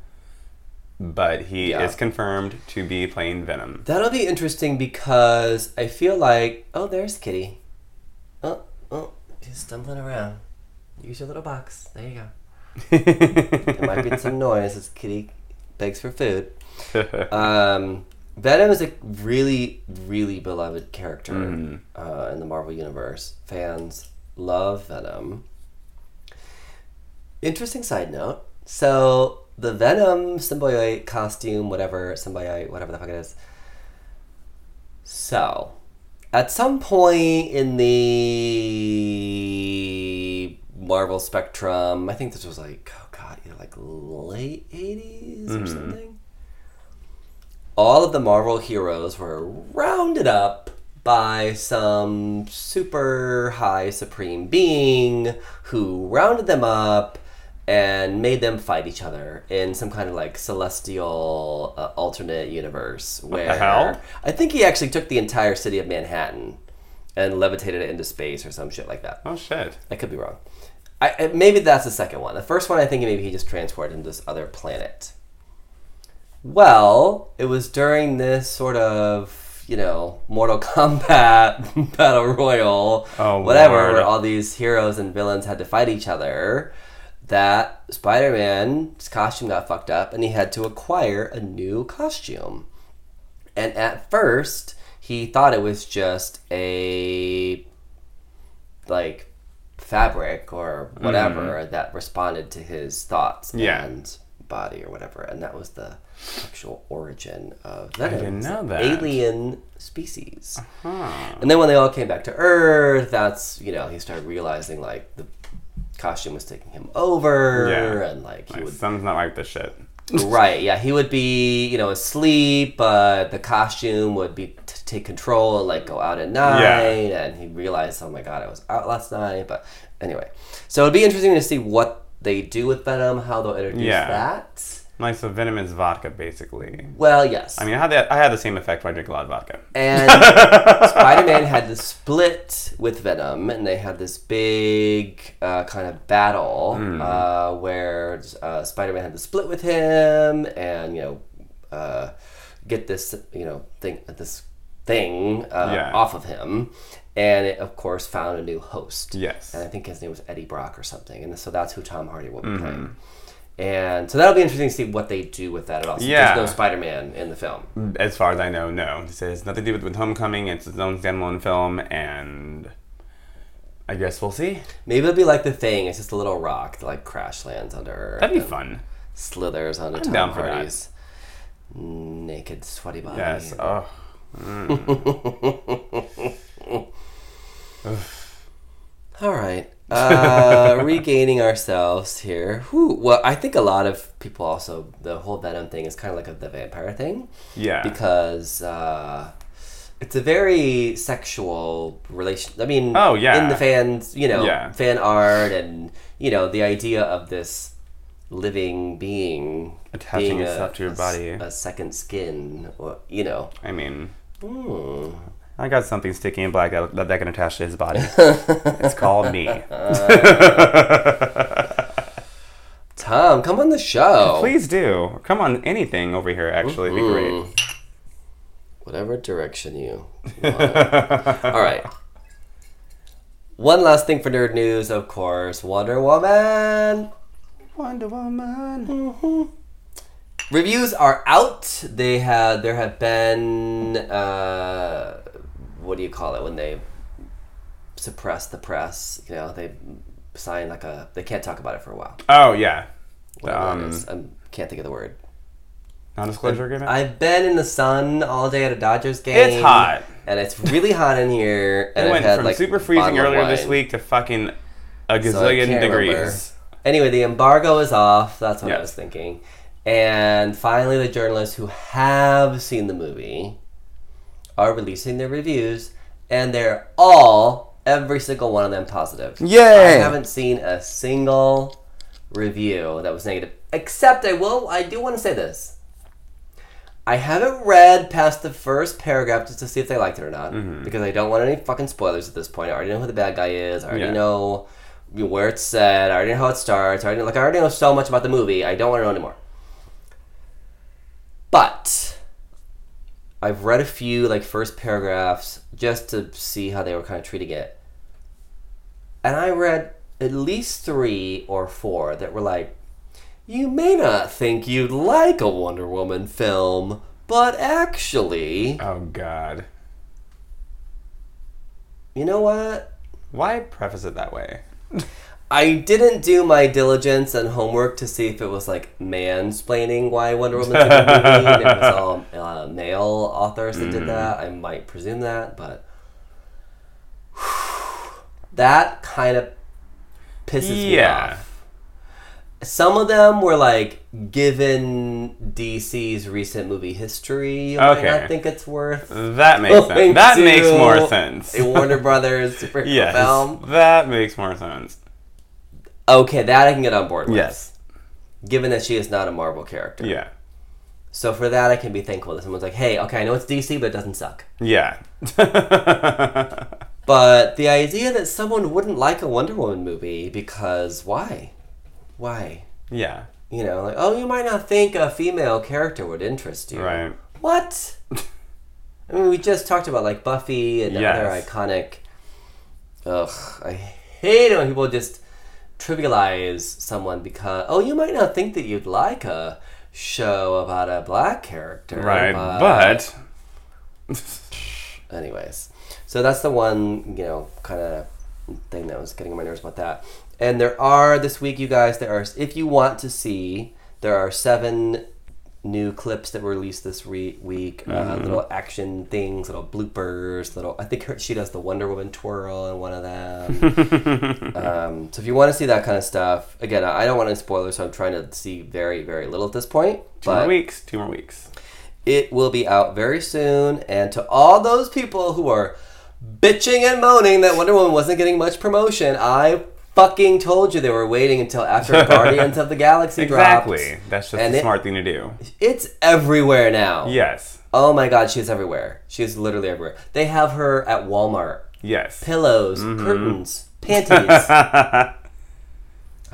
but he Yeah. is confirmed to be playing Venom. That'll be interesting because I feel like oh, there's Kitty. Oh, oh, she's stumbling around. Use your little box. There you go. There might be some noise as Kitty begs for food. Um, Venom is a really, really beloved character Mhm. uh, in the Marvel Universe. Fans love Venom. Interesting side note. So the Venom symbiote costume, whatever symbiote, whatever the fuck it is. So, at some point in the Marvel spectrum, I think this was like, oh god, either like late 80s or mm-hmm. something. All of the Marvel heroes were rounded up by some super high supreme being who rounded them up and made them fight each other in some kind of like celestial uh, alternate universe where hell? I think he actually took the entire city of Manhattan and levitated it into space or some shit like that. Oh shit. I could be wrong. I, I- maybe that's the second one. The first one, I think maybe he just transported into this other planet. Well, it was during this sort of, you know, Mortal Kombat battle royal, Oh, whatever, Lord. where all these heroes and villains had to fight each other. That Spider Man's costume got fucked up, and he had to acquire a new costume. And at first, he thought it was just a like fabric or whatever that responded to his thoughts Mm-hmm. Yeah. and body or whatever, and that was the actual origin of Venom. didn't know that. Alien species. Huh. And then when they all came back to Earth, that's you know he started realizing like the costume was taking him over, Yeah. and like he My would son's not like this shit. right yeah he would be you know asleep but the costume would be t- take control and like go out at night and he realized oh my god i was out last night but anyway so it'd be interesting to see what they do with venom how they'll introduce Yeah. that Like so venom is vodka basically. well yes I mean I had that I had the same effect when I drink a lot of vodka. and spider-man had to split with venom and they had this big uh, kind of battle Hmm. uh, where uh, spider-man had to split with him and you know uh, get this you know thing this thing uh, Yeah. off of him and it of course found a new host Yes. and i think his name was eddie brock or something and so that's who tom hardy will be Mm-hmm. playing and so that'll be interesting to see what they do with that at all. So Yeah. There's no Spider-Man in the film. As far as I know, no. It has nothing to do with, with Homecoming. It's its own standalone film, and I guess we'll see. Maybe it'll be like the thing. It's just a little rock that like crash lands under Earth. That'd be fun. Slithers onto Tom down. Hardy's naked, sweaty body. Yes. Oh. Mm. All right. Uh, regaining ourselves here. Whew. Well, I think a lot of people also the whole Venom thing is kind of like a, the vampire thing Yeah. because uh, it's a very sexual relation. I mean, Oh, yeah. in the fans, you know, Yeah. fan art and you know the idea of this living being Attaching itself to your body. a second skin, or you know. I mean, Hmm. I got something sticky and black that, that can attach to his body. it's called me. Tom, come on the show. Please do. Come on, anything over here, actually. It'd be great. Whatever direction you want. All right. One last thing for nerd news, of course. Wonder Woman. Wonder Woman. Reviews are out. They had there have been uh, what do you call it when they suppress the press? You know, they sign like a they can't talk about it for a while. Oh, yeah. Um. I can't think of the word. Non disclosure agreement? I've been in the sun all day at a Dodgers game. It's hot. and it's really hot in here. And It went had from like super freezing earlier this week to fucking a gazillion can't degrees. remember. Anyway, the embargo is off. That's what I was thinking. And finally, the journalists who have seen the movie are releasing their reviews, and they're all, every single one of them, positive. Yay! I haven't seen a single review that was negative. Except, I will, I do want to say this. I haven't read past the first paragraph just to see if they liked it or not, Mm-hmm. because I don't want any fucking spoilers at this point. I already know who the bad guy is. I already Yeah. know where it's set. I already know how it starts. I already like I already know so much about the movie. I don't want to know anymore. But I've read a few like first paragraphs just to see how they were kind of treating it, and I read at least three or four that were like, "You may not think you'd like a Wonder Woman film, but actually, Oh, God. you know what? Why preface it that way? I didn't do my diligence and homework to see if it was like mansplaining why Wonder Woman's a good movie. it was all uh, male authors that did that. I might presume that, but that kind of pisses me Yeah. off. Some of them were like, given DC's recent movie history, might Okay. not think it's worth That makes sense. That makes more sense. A Warner Brothers superhero Yes, film. that makes more sense. Okay, that I can get on board with. Yes. Given that she is not a Marvel character. Yeah. So for that, I can be thankful that someone's like, hey, okay, I know it's DC, but it doesn't suck. Yeah. But the idea that someone wouldn't like a Wonder Woman movie because why? Why? yeah. You know, like, oh, you might not think a female character would interest you. Right. What? I mean, we just talked about like Buffy and Yes. other iconic. Ugh, I hate it when people just trivialize someone because oh, you might not think that you'd like a show about a black character, Right. but, But anyways, so that's the one you know kind of thing that was getting on my nerves about that. And there are this week, you guys. There are if you want to see, there are seven new clips that were released this re- week. Uh, little action things, little bloopers, little. I think her, she does the Wonder Woman twirl in one of them. um, so if you want to see that kind of stuff, again, I I don't want to spoil it, so I'm trying to see very, very little at this point. two more weeks. Two more weeks. it will be out very soon. And to all those people who are bitching and moaning that Wonder Woman wasn't getting much promotion, I fucking told you they were waiting until after Guardians of the Galaxy dropped. Exactly. That's just And a it- smart thing to do. It's everywhere now. Yes. Oh my god, she's everywhere. She's literally everywhere. They have her at Walmart. Yes. Pillows, Mm-hmm. curtains, panties. I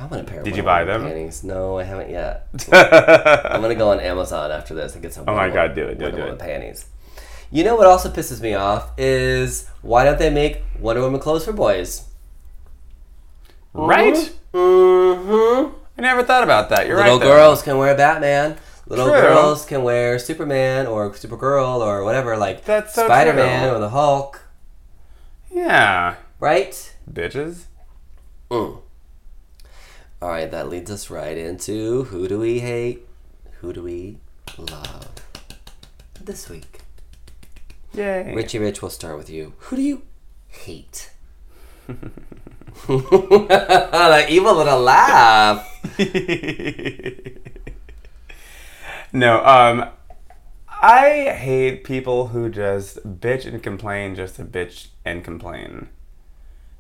want a pair of Did you buy them? Panties. No, I haven't yet. I'm gonna go on Amazon after this and get some. Oh my God, do it, do it, do it. panties. You know what also pisses me off is why don't they make Wonder Woman clothes for boys? Right? Mm-hmm. I never thought about that. You're Little right. though. girls can wear Batman. Little True. girls can wear Superman or Supergirl or whatever, like That's so Spider-Man true. or the Hulk, Yeah. right? Bitches. Mm. All right, that leads us right into who do we hate, who do we love this week. Yay. Richie Rich, we'll start with you. Who do you hate? that evil little laugh. no, um, I hate people who just bitch and complain just to bitch and complain.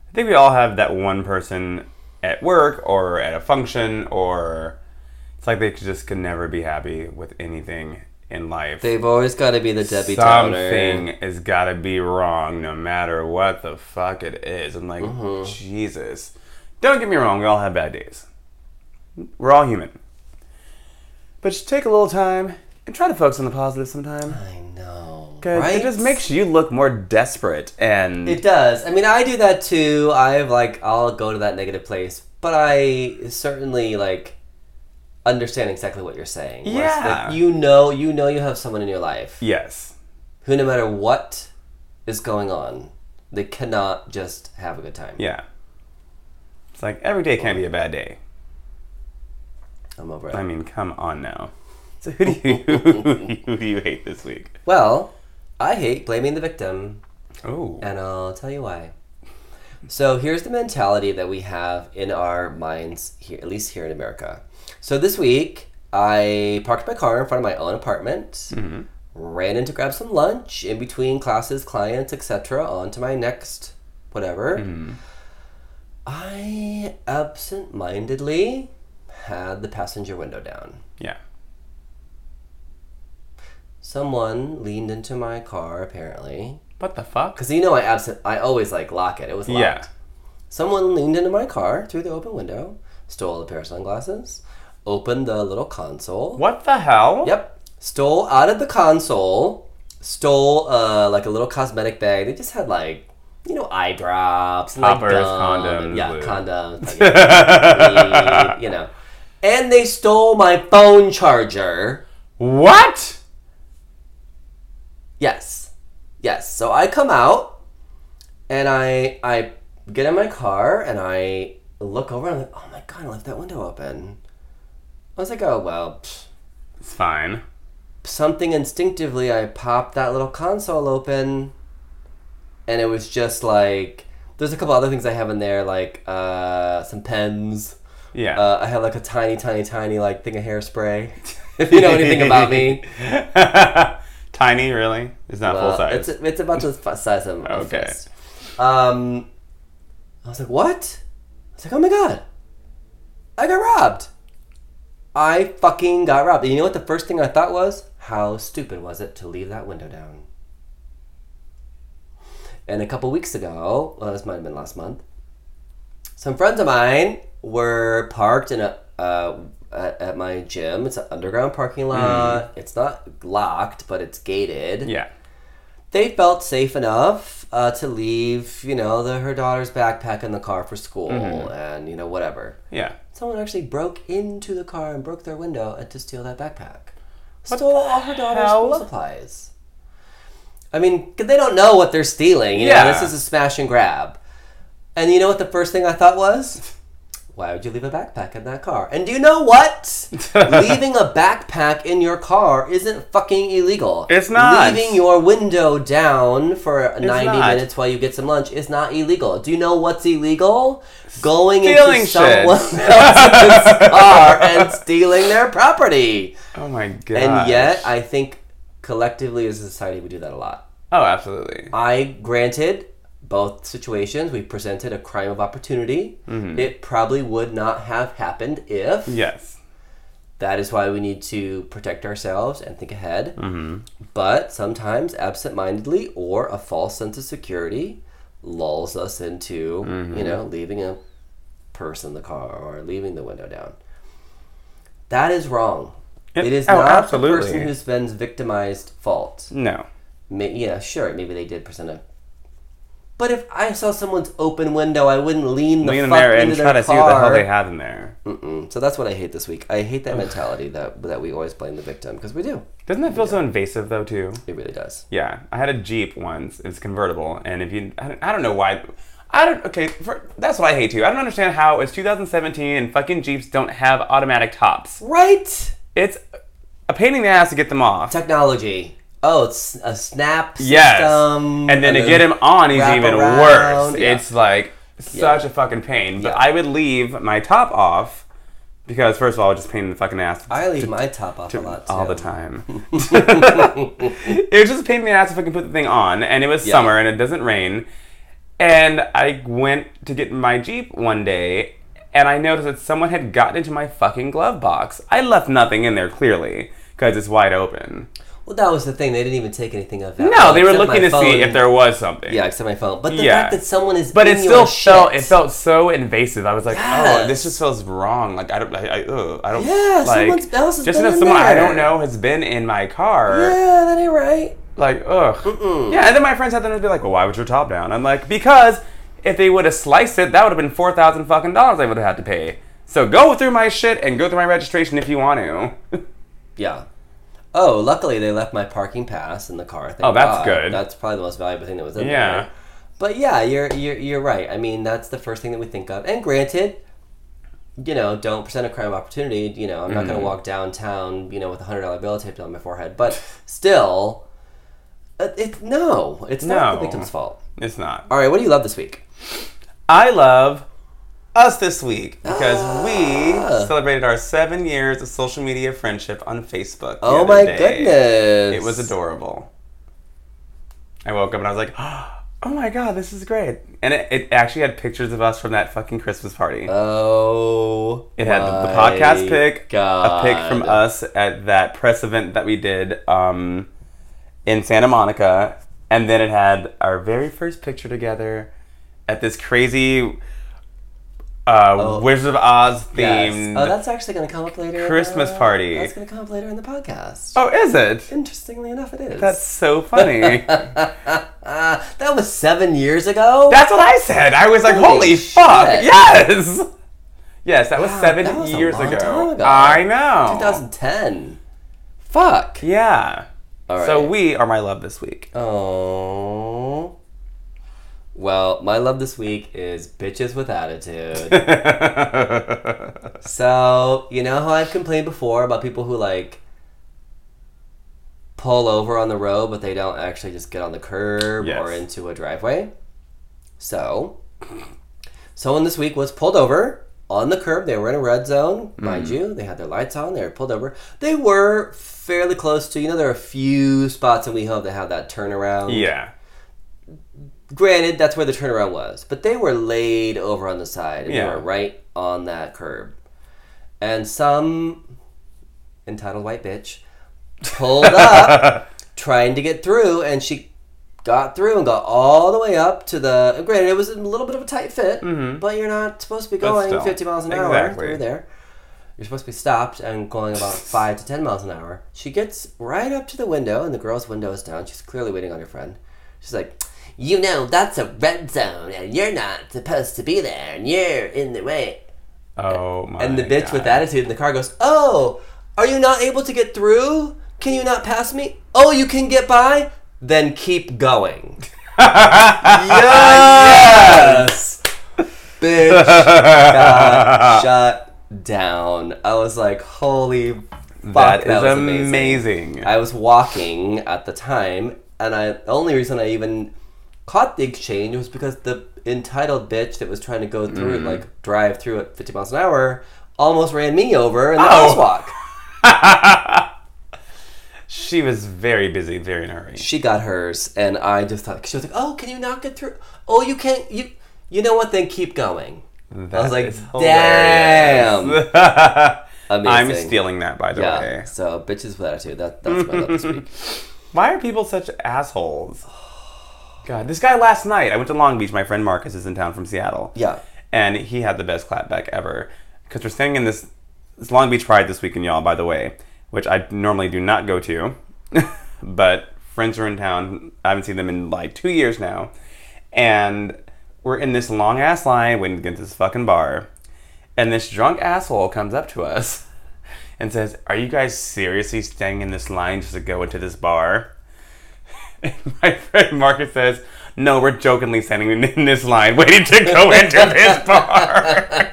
I think we all have that one person at work or at a function or it's like they just can never be happy with anything in life. They've always got to be the Debbie Downer. Something has got to be wrong no matter what the fuck it is. I'm like, Mm-hmm. Jesus. Don't get me wrong, we all have bad days. We're all human. But just take a little time and try to focus on the positive sometime. I know. Because right? it just makes you look more desperate and. It does. I mean, I do that too. I've like I'll go to that negative place, but I certainly like understand exactly what you're saying. Yeah. like, you know, you know, you have someone in your life yes. who, no matter what is going on, they cannot just have a good time. Yeah. It's like every day can't be a bad day. I'm over it. I mean, come on now. So who do you who do you hate this week? well, I hate blaming the victim. Oh. And I'll tell you why. So here's the mentality that we have in our minds here, at least here in America. So this week, I parked my car in front of my own apartment, mm-hmm. ran in to grab some lunch in between classes, clients, etc., on to my next whatever. Mm-hmm. I absent-mindedly had the passenger window down. Yeah. Someone leaned into my car apparently, What the fuck? because you know I absent. I always like lock it. It was locked. Yeah. Someone leaned into my car through the open window, stole a pair of sunglasses, opened the little console. What the hell? Yep. Stole out of the console, stole uh, like a little cosmetic bag. They just had like, you know, eye drops, and, like gum, condoms, yeah, lube. condoms, like, weed, you know. And they stole my phone charger. What? Yes. Yes. So I come out and I I get in my car and I look over and I'm like, oh my god, I left that window open. I was like, oh well. pfft. It's fine. Something instinctively, I popped that little console open, and it was just like there's a couple other things I have in there, like uh, some pens. Yeah. Uh, I have like a tiny, tiny, tiny like thing of hairspray. if you know anything about me, Tiny, really? It's not full Uh, size. It's it's about the size of my Okay. fist. Um, I was like, what? I was like, oh my god, I got robbed. I fucking got robbed. And you know what? The first thing I thought was, how stupid was it to leave that window down? And a couple weeks ago, well, this might have been last month, some friends of mine were parked in a uh, at, at my gym. It's an underground parking lot. It's not locked, but it's gated yeah. they felt safe enough uh, to leave, you know, the, her daughter's backpack in the car for school and, you know, whatever. Yeah. Someone actually broke into the car and broke their window and to steal that backpack. Stole all her daughter's hell? school supplies. I mean, they don't know what they're stealing. You Yeah. know, this is a smash and grab. And you know what the first thing I thought was? Why would you leave a backpack in that car? And do you know what? Leaving a backpack in your car isn't fucking illegal. It's not. Leaving your window down for 90 not. minutes while you get some lunch is not illegal. Do you know what's illegal? Going Stealing into shit. else's car and stealing their property. Oh my god. And yet, I think collectively as a society, we do that a lot. Oh, absolutely. I granted both situations. We presented a crime of opportunity. Mm-hmm. It probably would not have happened if. Yes. That is why we need to protect ourselves and think ahead. Mm-hmm. But sometimes, absent mindedly or a false sense of security lulls us into, Mm-hmm. you know, leaving a purse in the car or leaving the window down. That is wrong. It- it is oh, not the person who's been victimized fault. No. May, yeah, sure, maybe they did present a. But if I saw someone's open window, I wouldn't lean the Lean in fuck there and into try their to see what the hell car. they have in there. Mm-mm. So that's what I hate this week. I hate that mentality that that we always blame the victim because we do. Doesn't that feel so invasive though too? It really does. Yeah, I had a Jeep once. It was convertible, and if you, I don't, I don't know why. I don't. Okay, for, that's what I hate too. I don't understand how it's 2017 and fucking Jeeps don't have automatic tops. Right. It's a pain in the ass to get them off. Technology. Oh, it's a snap system. Yes, and then to get him on is wrap even around, worse. yeah. It's like such Yeah. a fucking pain. But Yeah. I would leave my top off because first of all, it's just pain in the fucking ass. I leave my top off a lot too. all the time. it was just a pain in the ass if I could put the thing on, and it was Yeah. summer and it doesn't rain. And I went to get my Jeep one day, and I noticed that someone had gotten into my fucking glove box. I left nothing in there clearly because it's wide open. Well, that was the thing. They didn't even take anything of that. No, they were looking to see if there was something. Yeah, except my phone. But the Yeah. fact that someone is But in it still felt shit. it felt so invasive. I was like, oh, this just feels wrong. Like I don't, I, I, ugh, I don't. Yeah, like, someone else has just because in someone I don't know has been in my car. Yeah, that ain't right. Like, ugh. Yeah, and then my friends had them to be like, well, why was your top down? I'm like, because if they would have sliced it, that would have been four thousand fucking dollars I would have had to pay. So go through my shit and go through my registration if you want to. Yeah. Oh, luckily they left my parking pass in the car. Thank Oh, that's God. good. That's probably the most valuable thing that was in Yeah. there. But yeah, you're you're you're right. I mean, that's the first thing that we think of. And granted, you know, don't present a crime of opportunity. You know, I'm not Mm-hmm. going to walk downtown, you know, with a hundred dollar bill taped on my forehead. But still, uh, it no, it's not the victim's fault. it's not. All right, what do you love this week? I love us this week because Ah. we celebrated our seven years of social media friendship on Facebook. Oh my day. goodness! It was adorable. I woke up and I was like, oh my god, this is great. And it, it actually had pictures of us from that fucking Christmas party. Oh, it had the, the podcast pic, God. a pic from us at that press event that we did um, in Santa Monica, and then it had our very first picture together at this crazy uh, Wizard of Oz Yes. themed. Oh, that's actually going to come up later. in Christmas the- party. That's going to come up later in the podcast. oh, is it? Interestingly enough, it is. That's so funny. Ah, that was seven years ago. That's what I said. I was like, Holy holy, fuck. shit. Yes. Yes, that was Wow, seven that was years ago. ago. I know. 2010. Fuck. Yeah. All right. So we are my love this week. Oh. Well, my love this week is bitches with attitude. so, you know how I've complained before about people who like pull over on the road, but they don't actually just get on the curb Yes. or into a driveway? So, someone this week was pulled over on the curb. They were in a red zone, mind Mm-hmm. you. They had their lights on. They were pulled over. They were fairly close to, you know, there are a few spots in WeHo that have that turnaround. yeah. Granted, that's where the turnaround was, but they were laid over on the side. And Yeah. They were right on that curb. And some entitled white bitch pulled up trying to get through, and she got through and got all the way up to the. Granted, it was a little bit of a tight fit, but you're not supposed to be Mm-hmm. Going still, 50 miles an hour exactly. through there. You're supposed to be stopped and going about 5 to 10 miles an hour. She gets right up to the window, and the girl's window is down. She's clearly waiting on her friend. She's like, You know, that's a red zone, and you're not supposed to be there, and you're in the way. Oh my. And the bitch with attitude in the car goes, Oh, are you not able to get through? Can you not pass me? Oh, you can get by? Then keep going. yes! Bitch got shut down. I was like, Holy fuck, That is was amazing. I was walking at the time, and I the only reason I even caught the exchange was because the entitled bitch that was trying to go through Mm. it, like drive through at 50 miles an hour, almost ran me over in the Oh. crosswalk. She was very busy, very in a hurry. She got hers, and I just thought she was like, "Oh, can you not get through? Oh, you can't. You, you know what? Then keep going." I was like, "Damn." I'm stealing that, by the Yeah. way. So bitches with attitude. That that's my love this week. Why are people such assholes? God, this guy last night. I went to Long Beach. My friend Marcus is in town from Seattle. Yeah. and he had the best clapback ever because we're staying in this, this Long Beach Pride this weekend, y'all. By the way, which I normally do not go to, but friends are in town. I haven't seen them in like two years now, and we're in this long ass line waiting to get to this fucking bar, and this drunk asshole comes up to us and says, "Are you guys seriously staying in this line just to go into this bar?" And my friend Marcus says, "No, we're jokingly standing in, in this line, waiting to go into this bar."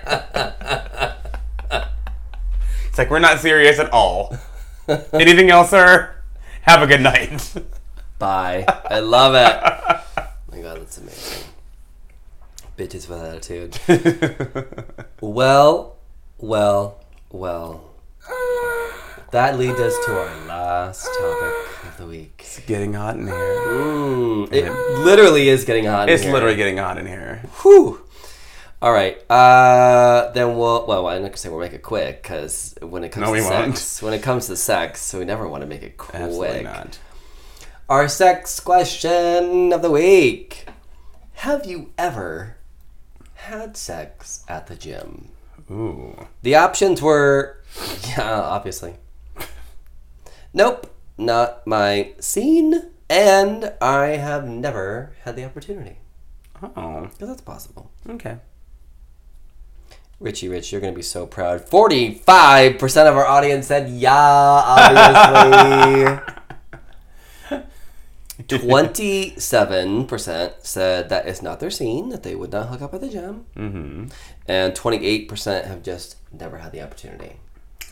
it's like we're not serious at all. Anything else, sir? Have a good night. Bye. I love it. Oh my god, that's amazing. Bitches with attitude. Well, well, well. That leads us to our last topic of the week. It's getting hot in here. Mm, it literally is getting hot. in here. It's literally getting hot in here. Whew. All right. Uh, then we'll. Well, I'm not gonna say we'll make it quick because when it comes No, to we won't. sex, when it comes to sex, we never want to make it quick. Absolutely not. Our sex question of the week: Have you ever had sex at the gym? Ooh. The options were, yeah, obviously. Nope, not my scene, and I have never had the opportunity Oh. because that's possible. Okay. Richie Rich, you're going to be so proud. 45% of our audience said yeah, obviously. 27% said that it's not their scene, that they would not hook up at the gym. Mm-hmm. And 28% have just never had the opportunity.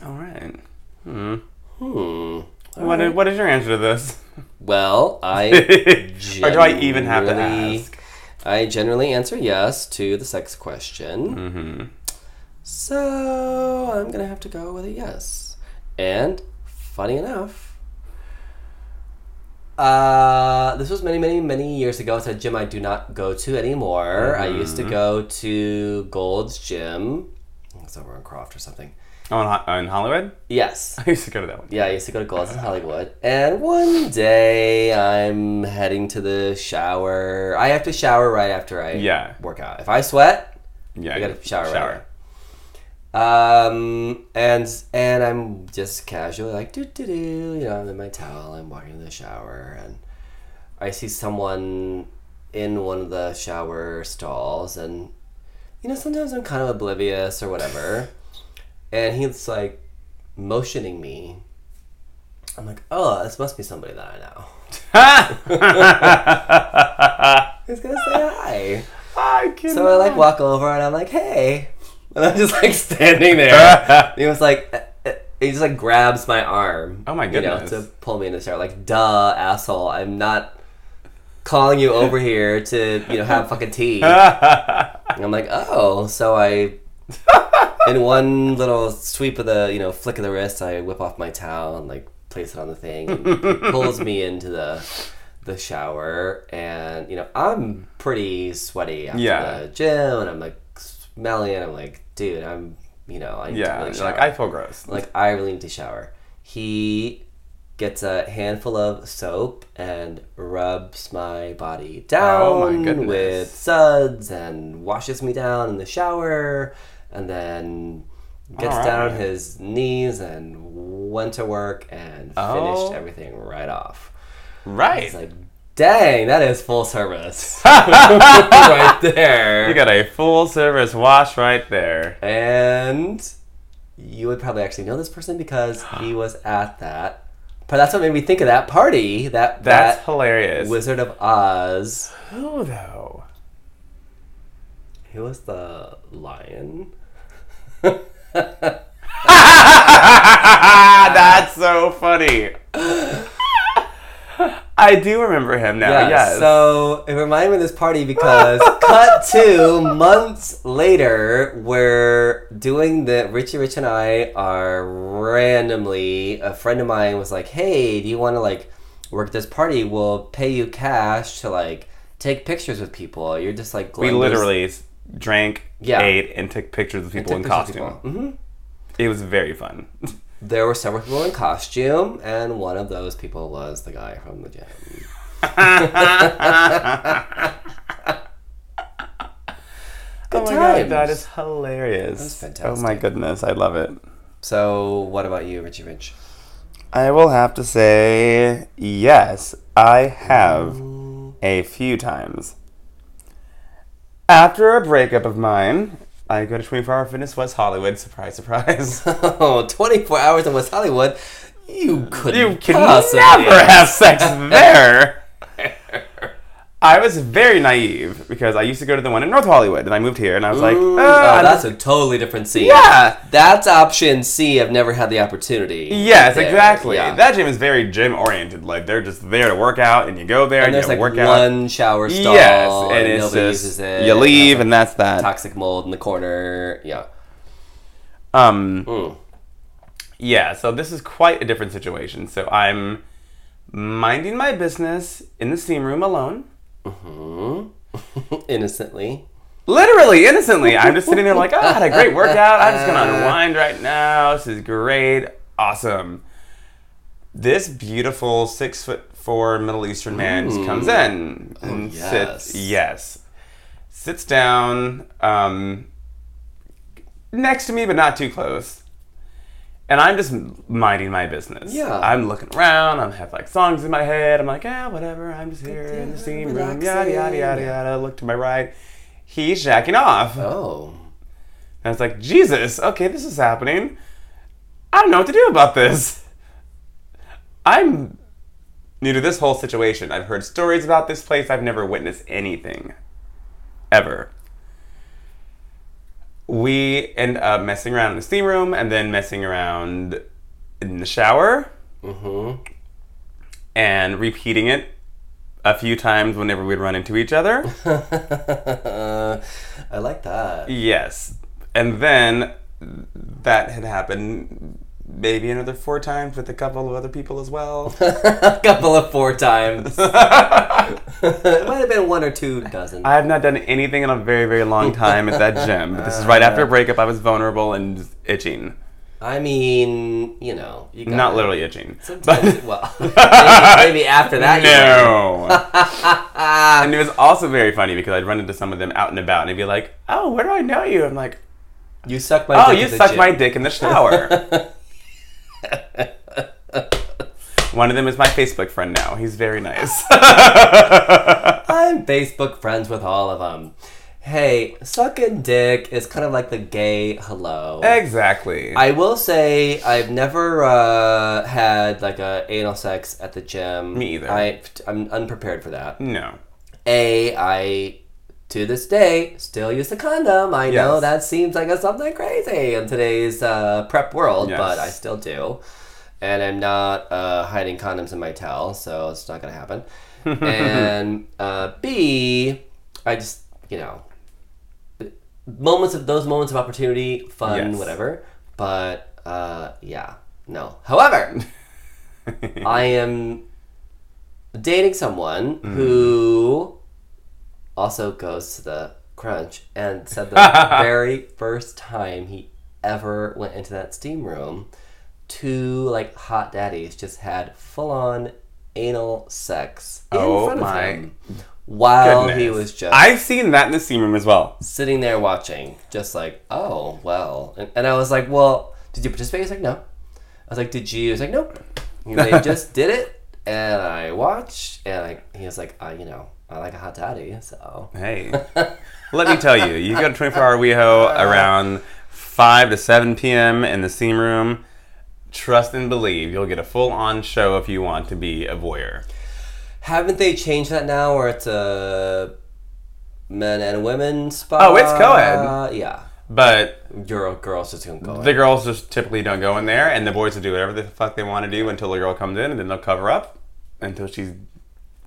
All right. Hmm. Hmm. What, is, what is your answer to this? Well, I. or do I even have to generally- ask? I generally answer yes to the sex question. Mm-hmm. So I'm gonna have to go with a yes. And funny enough, uh, this was many, many, many years ago. It's a gym I do not go to anymore. I used to go to Gold's Gym. It's over on Croft or something. Oh, in, in Hollywood? Yes. I used to go to that one. Yeah, I used to go to Gold's in Hollywood. And one day I'm heading to the shower. I have to shower right after I Yeah. work out. If I sweat, Yeah. I gotta shower, shower. right. Um, and and I'm just casually like do do do, you know, I'm in my towel, I'm walking in the shower, and I see someone in one of the shower stalls, and you know, sometimes I'm kind of oblivious or whatever, and he's like motioning me. I'm like, oh, this must be somebody that I know. He's gonna say hi. I can. So I like walk over and I'm like, hey. And I'm just like standing there. he was like, eh, eh, he just like grabs my arm. Oh my You know, goodness. to pull me in the shower. Like, duh, asshole. I'm not calling you over here to, you know, have fucking tea. And I'm like, oh. So I, in one little sweep of the, you know, flick of the wrist, I whip off my towel and like place it on the thing. And pulls me into the the shower, and you know, I'm pretty sweaty after Yeah. the gym, and I'm like smelly, and I'm like, dude, I'm, you know, I need to yeah, really shower. like I feel gross. like I really need to shower. He gets a handful of soap and rubs my body down Oh my with suds and washes me down in the shower and then gets All down on his knees and went to work and Oh. finished everything right off. right. It's like, dang, that is full service. right there. you got a full service wash right there. And you would probably actually know this person because he was at that. But that's what made me think of that party. That That's that hilarious. Wizard of Oz. Who though? He was the lion. That's so funny. I do remember him now. Yeah, yes. So it reminded me of this party because cut to months later, we're doing the Richie Rich and I are randomly a friend of mine was like, Hey, do you wanna like work at this party? We'll pay you cash to like take pictures with people. You're just like we literally drank, Yeah. ate, and took pictures of people in costume. Mhm. It was very fun. There were several people in costume, and one of those people was the guy from the gym. Good oh my god, that is hilarious. That's fantastic. Oh my goodness, I love it. So, what about you, Richie Rich? I will have to say yes, I have a few times. After a breakup of mine, I go to 24 Hour Fitness West Hollywood. Surprise, surprise. Oh, 24 hours in West Hollywood. You couldn't you can possibly. never have sex there. I was very naive because I used to go to the one in North Hollywood, and I moved here, and I was like, Ooh, "Uh, oh, I'm that's a totally different scene. Yeah. That's option C. I've never had the opportunity. Yes, there. exactly. Yeah. That gym is very gym oriented. Like they're just there to work out, and you go there and, and there's you like work out. one shower stall. yes, and it's nobody just uses it. you and leave, and that's that. toxic mold in the corner. Yeah. Um, Mm. yeah. So this is quite a different situation. So I'm minding my business in the steam room alone. Hmm? Innocently. Literally, innocently. I'm just sitting there like, oh, I had a great workout. I'm just gonna unwind right now. This is great. Awesome. This beautiful six foot four Middle Eastern man just comes in and yes. sits. Yes. Sits down um, next to me, but not too close. And I'm just minding my business. Yeah. I'm looking around. I have like songs in my head. I'm like, yeah, whatever. I'm just here in the steam room. Yada yada yada yada. Look to my right. He's jacking off. Oh. And I was like, Jesus, okay, this is happening. I don't know what to do about this. I'm new to this whole situation. I've heard stories about this place. I've never witnessed anything. Ever. We end up messing around in the steam room and then messing around in the shower Mm-hmm. and repeating it a few times whenever we'd run into each other. I like that. Yes. And then that had happened maybe another four times with a couple of other people as well. a couple of four times. it might have been one or two dozen. I have not done anything in a very, very long time at that gym. But this is right after a breakup. I was vulnerable and itching. I mean, you know, you Not literally itching. Sometimes, well, maybe, maybe after that. No. and it was also very funny because I'd run into some of them out and about and they'd be like, oh, where do I know you? I'm like, you suck my. oh, dick you at the sucked gym. my dick in the shower. One of them is my Facebook friend now. He's very nice. I'm Facebook friends with all of them. Hey, sucking dick is kind of like the gay hello. exactly. I will say I've never uh, had like a anal sex at the gym. Me either. I I'm unprepared for that. no. A, I to this day still use a condom. I know that seems like a something crazy in today's uh, PrEP world, Yes. but I still do. And I'm not uh, hiding condoms in my towel, so it's not gonna happen. and uh, B, I just you know moments of those moments of opportunity, fun, Yes. whatever. But uh, yeah, no. However, I am dating someone Mm. who also goes to the Crunch and said the very first time he ever went into that steam room, two like hot daddies just had full on anal sex in Oh front of my him while he was just I've seen that in the steam room as well. sitting there watching, just like, oh well. And, and I was like, well, did you participate? He's like, no. I was like, did you? He's like, nope. They just did it, and I watched, and I, he was like, uh, you know, I like a hot daddy, so. Hey, let me tell you, you go to 24 Hour WeHo around 5 to 7 p.m. in the steam room. Trust and believe you'll get a full on show if you want to be a voyeur. Haven't they changed that now, where it's a men and women spot? Oh, it's co-ed. Yeah, But girl, girls just gonna go. the in. girls just typically don't go in there, and the boys will do whatever the fuck they want to do until the girl comes in, and then they'll cover up until she's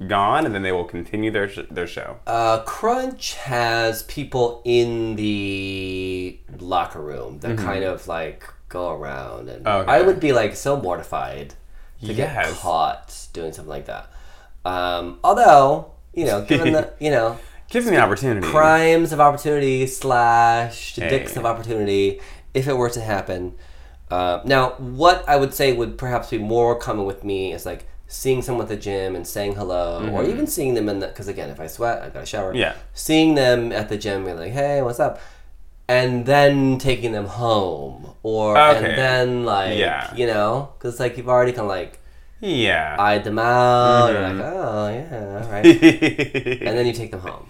gone, and then they will continue their sh- their show. Uh, Crunch has people in the locker room that kind of like go around, and Mm-hmm. Okay. I would be like so mortified to get Yes. caught doing something like that. Um, although you know, given the you know Gives me the opportunity. crimes of opportunity slash Hey. dicks of opportunity, if it were to happen. Uh, now, what I would say would perhaps be more common with me is like seeing someone at the gym and saying hello, or even seeing them in the because again, if I sweat, I've got to shower. Mm-hmm. Yeah. seeing them at the gym, being like, "Hey, what's up?" and then taking them home, or Okay. and then like Yeah. you know, because like you've already kind of like Yeah. eyed them out, you're Mm-hmm. like, "Oh yeah, right, and then you take them home.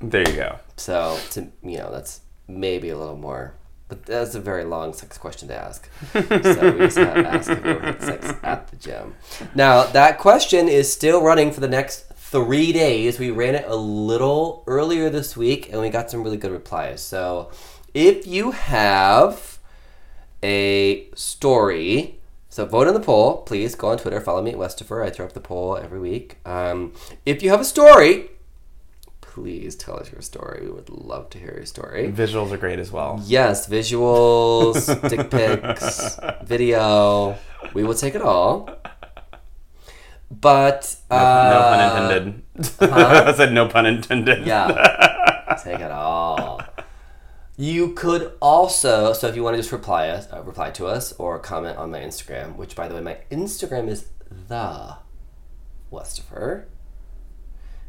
there you go. So to you know, that's maybe a little more. But that's a very long sex question to ask. so we just gotta ask if ever had sex at the gym. Now that question is still running for the next three days. We ran it a little earlier this week, and we got some really good replies. So if you have a story. So vote in the poll, please. Go on Twitter, follow me at Westifer. I throw up the poll every week. Um, if you have a story, please tell us your story. We would love to hear your story. Visuals are great as well. Yes, visuals, dick pics, video. We will take it all. But No, uh, no pun intended. I said no pun intended. Yeah, take it all. You could also, so if you want to just reply us, uh, reply to us, or comment on my Instagram, which by the way, my Instagram is the Westifer.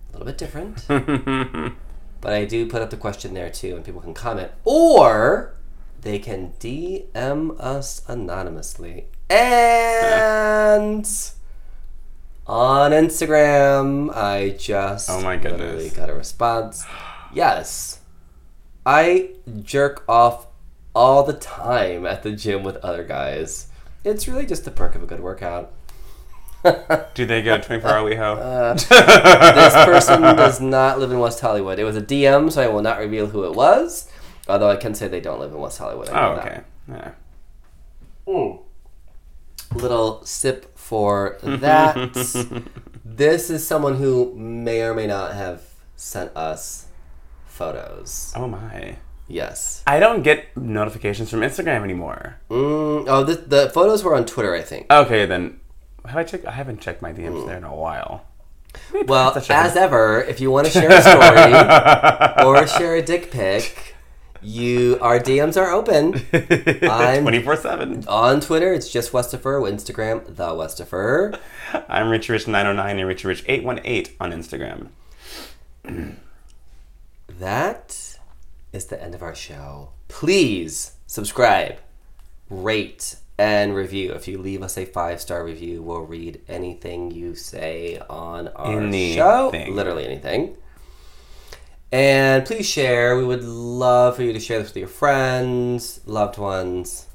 A little bit different, but I do put up the question there too, and people can comment, or they can DM us anonymously. And on Instagram, I just Oh my goodness. literally got a response. Yes, I jerk off all the time at the gym with other guys. It's really just the perk of a good workout. Do they go to 24 hour WeHo? Uh, this person does not live in West Hollywood. It was a DM, so I will not reveal who it was. Although I can say they don't live in West Hollywood. I oh, that. okay. Yeah. Mm. Little sip for that. this is someone who may or may not have sent us photos. Oh my. Yes. I don't get notifications from Instagram anymore. Mm, oh, the, the photos were on Twitter, I think. Okay, then have I checked? I haven't checked my DMs there in a while. Well, a as ever, if you want to share a story or share a dick pic, you our DMs are open. I'm- 24 7. On Twitter, it's just Westifer. Instagram, the Westifer. I'm Richie Rich 909 and Richie Rich 818 on Instagram. That is the end of our show. Please subscribe, rate, and review. If you leave us a five star review, we'll read anything you say on our show. Literally anything. And please share. We would love for you to share this with your friends, loved ones.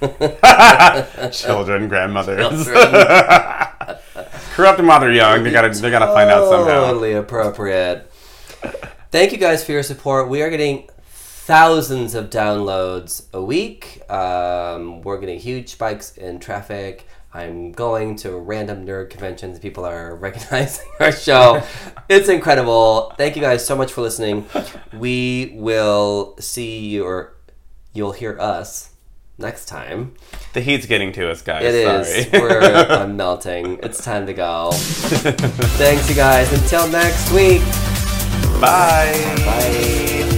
Children, grandmothers. children. Corrupt them young. They gotta they gotta find out somehow. Totally appropriate. Thank you guys for your support. We are getting thousands of downloads a week. Um, we're getting huge spikes in traffic. I'm going to random nerd conventions. People are recognizing our show. it's incredible. Thank you guys so much for listening. We will see you, or you'll hear us next time. The heat's getting to us, guys. It is. Sorry. We're I'm melting. It's time to go. Thanks, you guys. Until next week. Bye. Bye.